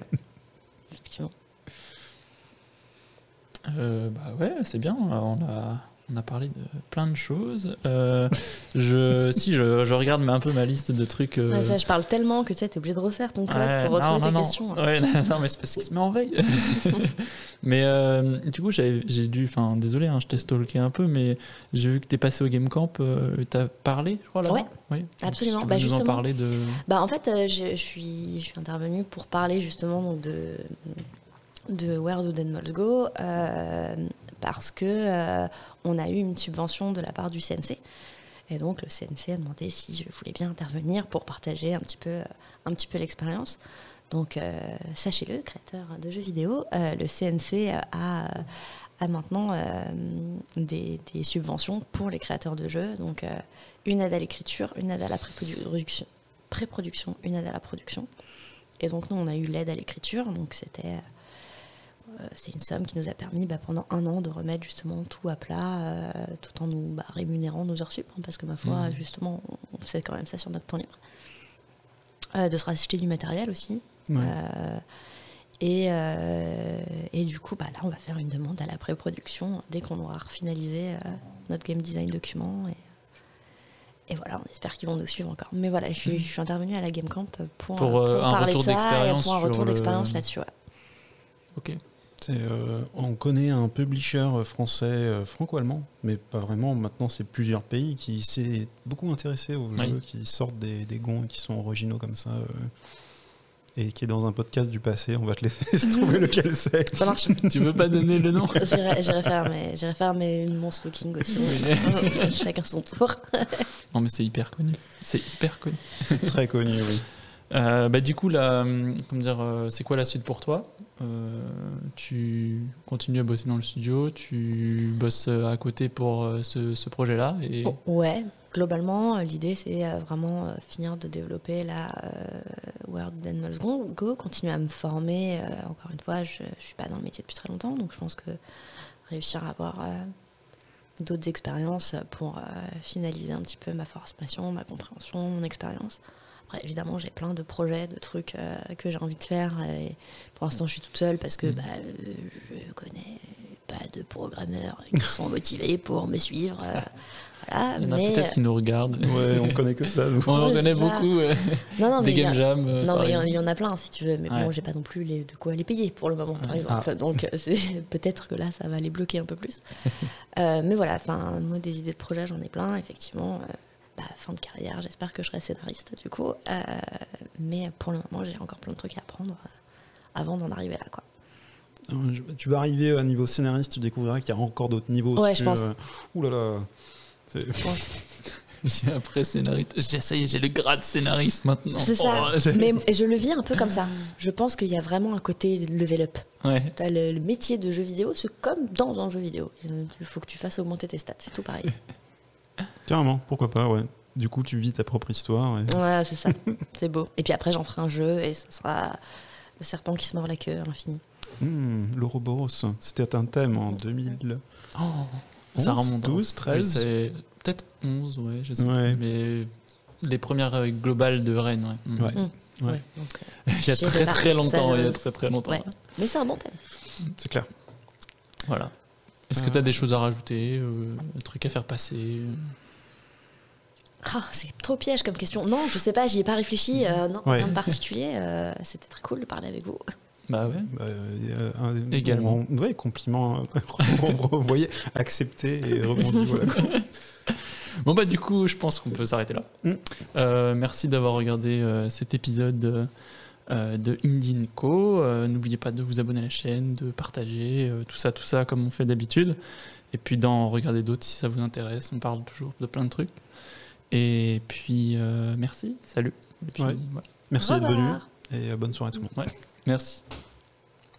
Effectivement. Euh, bah ouais, c'est bien. On a, on a parlé de plein de choses. Euh, je, si je, je regarde un peu ma liste de trucs. euh, Ouais, ça, je parle tellement que tu sais, t'es obligé de refaire ton code Ouais, pour retrouver non, tes non, questions. hein. Ouais, non, mais c'est parce qu'il se met en veille. mais euh, du coup, j'ai dû. Enfin, désolé, hein, je t'ai stalké un peu, mais j'ai vu que t'es passé au Game Camp. Euh, T'as parlé, je crois, là Ouais, oui. absolument. Si tu Bah, nous en justement. parler de. Bah, en fait, je, je suis, je suis intervenue pour parler justement donc, de, de Where Do Dead Malls Go euh, parce que euh, on a eu une subvention de la part du CNC. Et donc le CNC a demandé si je voulais bien intervenir pour partager un petit peu, un petit peu l'expérience. Donc euh, sachez-le, créateur de jeux vidéo, euh, le CNC a, a maintenant euh, des, subventions pour les créateurs de jeux. Donc euh, une aide à l'écriture, une aide à la pré-production, une aide à la production. Et donc nous, on a eu l'aide à l'écriture, donc c'était euh, c'est une somme qui nous a permis bah, pendant un an de remettre justement tout à plat, euh, tout en nous bah, rémunérant nos heures sup, hein, parce que ma foi, Mhm. justement, on fait quand même ça sur notre temps libre. Euh, de se racheter du matériel aussi. Ouais. Euh, et, euh, et du coup, bah, là, on va faire une demande à la pré-production dès qu'on aura finalisé notre game design document. et voilà, on espère qu'ils vont nous suivre encore. Mais voilà, je suis, je suis intervenue à la Game Camp pour, Pour, euh, euh, un parler de retour ça et d'expérience pour un le- là-dessus. ouais. Ok. Euh, on connaît un publisher euh, français euh, franco-allemand, mais pas vraiment. Maintenant, c'est plusieurs pays qui s'est beaucoup intéressé aux Oui. jeux qui sortent des, des gonds et qui sont originaux comme ça. euh, et qui est dans un podcast du passé. On va te laisser se trouver lequel c'est. Ça marche. tu veux pas donner le nom? J'irai faire, mes, j'irai faire mes, mon stalking aussi. Chacun son tour. Non, mais c'est hyper connu. C'est hyper connu. C'est très connu, oui. Euh, bah, du coup, là, hum, comment dire, c'est quoi la suite pour toi? Euh, Tu continues à bosser dans le studio, tu bosses euh, à côté pour euh, ce, ce projet-là et Oh, ouais, globalement, l'idée c'est vraiment finir de développer la euh, World Animals Go, continuer à me former. encore une fois, je ne suis pas dans le métier depuis très longtemps, donc je pense que réussir à avoir d'autres expériences pour finaliser un petit peu ma formation, ma compréhension, mon expérience. Après, évidemment, j'ai plein de projets, de trucs euh, que j'ai envie de faire. Et pour l'instant, je suis toute seule parce que bah, euh, je connais pas de programmeurs qui sont motivés pour me suivre. euh, voilà, il y en a mais peut-être qui nous regardent. Ouais, on connaît que ça, nous. On en connaît beaucoup, non, non, des il y a- game jams. euh, non, mais il y en- y, a plein si tu veux, mais Ouais. bon, j'ai pas non plus les, de quoi les payer pour le moment, par exemple. Donc euh, c'est peut-être que là, ça va les bloquer un peu plus. Euh, mais voilà, enfin, moi, des idées de projet, j'en ai plein, effectivement. Bah, fin de carrière, j'espère que je serai scénariste du coup. Euh, mais pour le moment, j'ai encore plein de trucs à apprendre euh, avant d'en arriver là, quoi. Tu vas arriver à niveau scénariste, tu découvriras qu'il y a encore d'autres niveaux. Ouais, dessus, je pense. euh, Ouh là là. C'est- Je pense. J'ai après scénariste. J'ai ça y est, j'ai le grade scénariste maintenant. C'est ça. Oh, mais je le vis un peu comme ça. Je pense qu'il y a vraiment un côté level up. Ouais. T'as le, le métier de jeu vidéo, c'est comme dans un jeu vidéo. Il faut que tu fasses augmenter tes stats, c'est tout pareil. Carrément, pourquoi pas, ouais. Du coup, tu vis ta propre histoire. et- Ouais, c'est ça. C'est beau. Et puis après, j'en ferai un jeu et ça sera le serpent qui se mord la queue à l'infini. Hmm, L'Ouroboros, c'était un thème en 2000. Oh, ça 11, remonte. hein. 12, 13. Oui, c'est peut-être 11, ouais, je sais Ouais. plus. Mais les premières euh, globales de Rennes, ouais. Ouais. Ouais. Ouais, donc, euh, il y a J'ai très très longtemps. ça, Il y a très très longtemps. ouais. Mais c'est un bon thème. C'est clair. Voilà. Est-ce que Euh. tu as des choses à rajouter euh, Un truc à faire passer Ah, c'est trop piège comme question. Non, je sais pas, j'y ai pas réfléchi. euh, non, Ouais. rien de particulier. euh, C'était très cool de parler avec vous. Bah ouais. Bah, euh, un- Également. on- ouais, compliment. Vous voyez, accepté et rebondi. voilà. Bon bah du coup, je pense qu'on peut s'arrêter là. Mm. Euh, merci d'avoir regardé euh, cet épisode euh, de Indie Co. Euh, N'oubliez pas de vous abonner à la chaîne, de partager, euh, tout ça, tout ça comme on fait d'habitude. Et puis d'en regarder d'autres si ça vous intéresse. On parle toujours de plein de trucs. Et puis euh, merci, salut. Et puis, Ouais. voilà. Merci d'être venu et bonne soirée à tout le monde. Merci.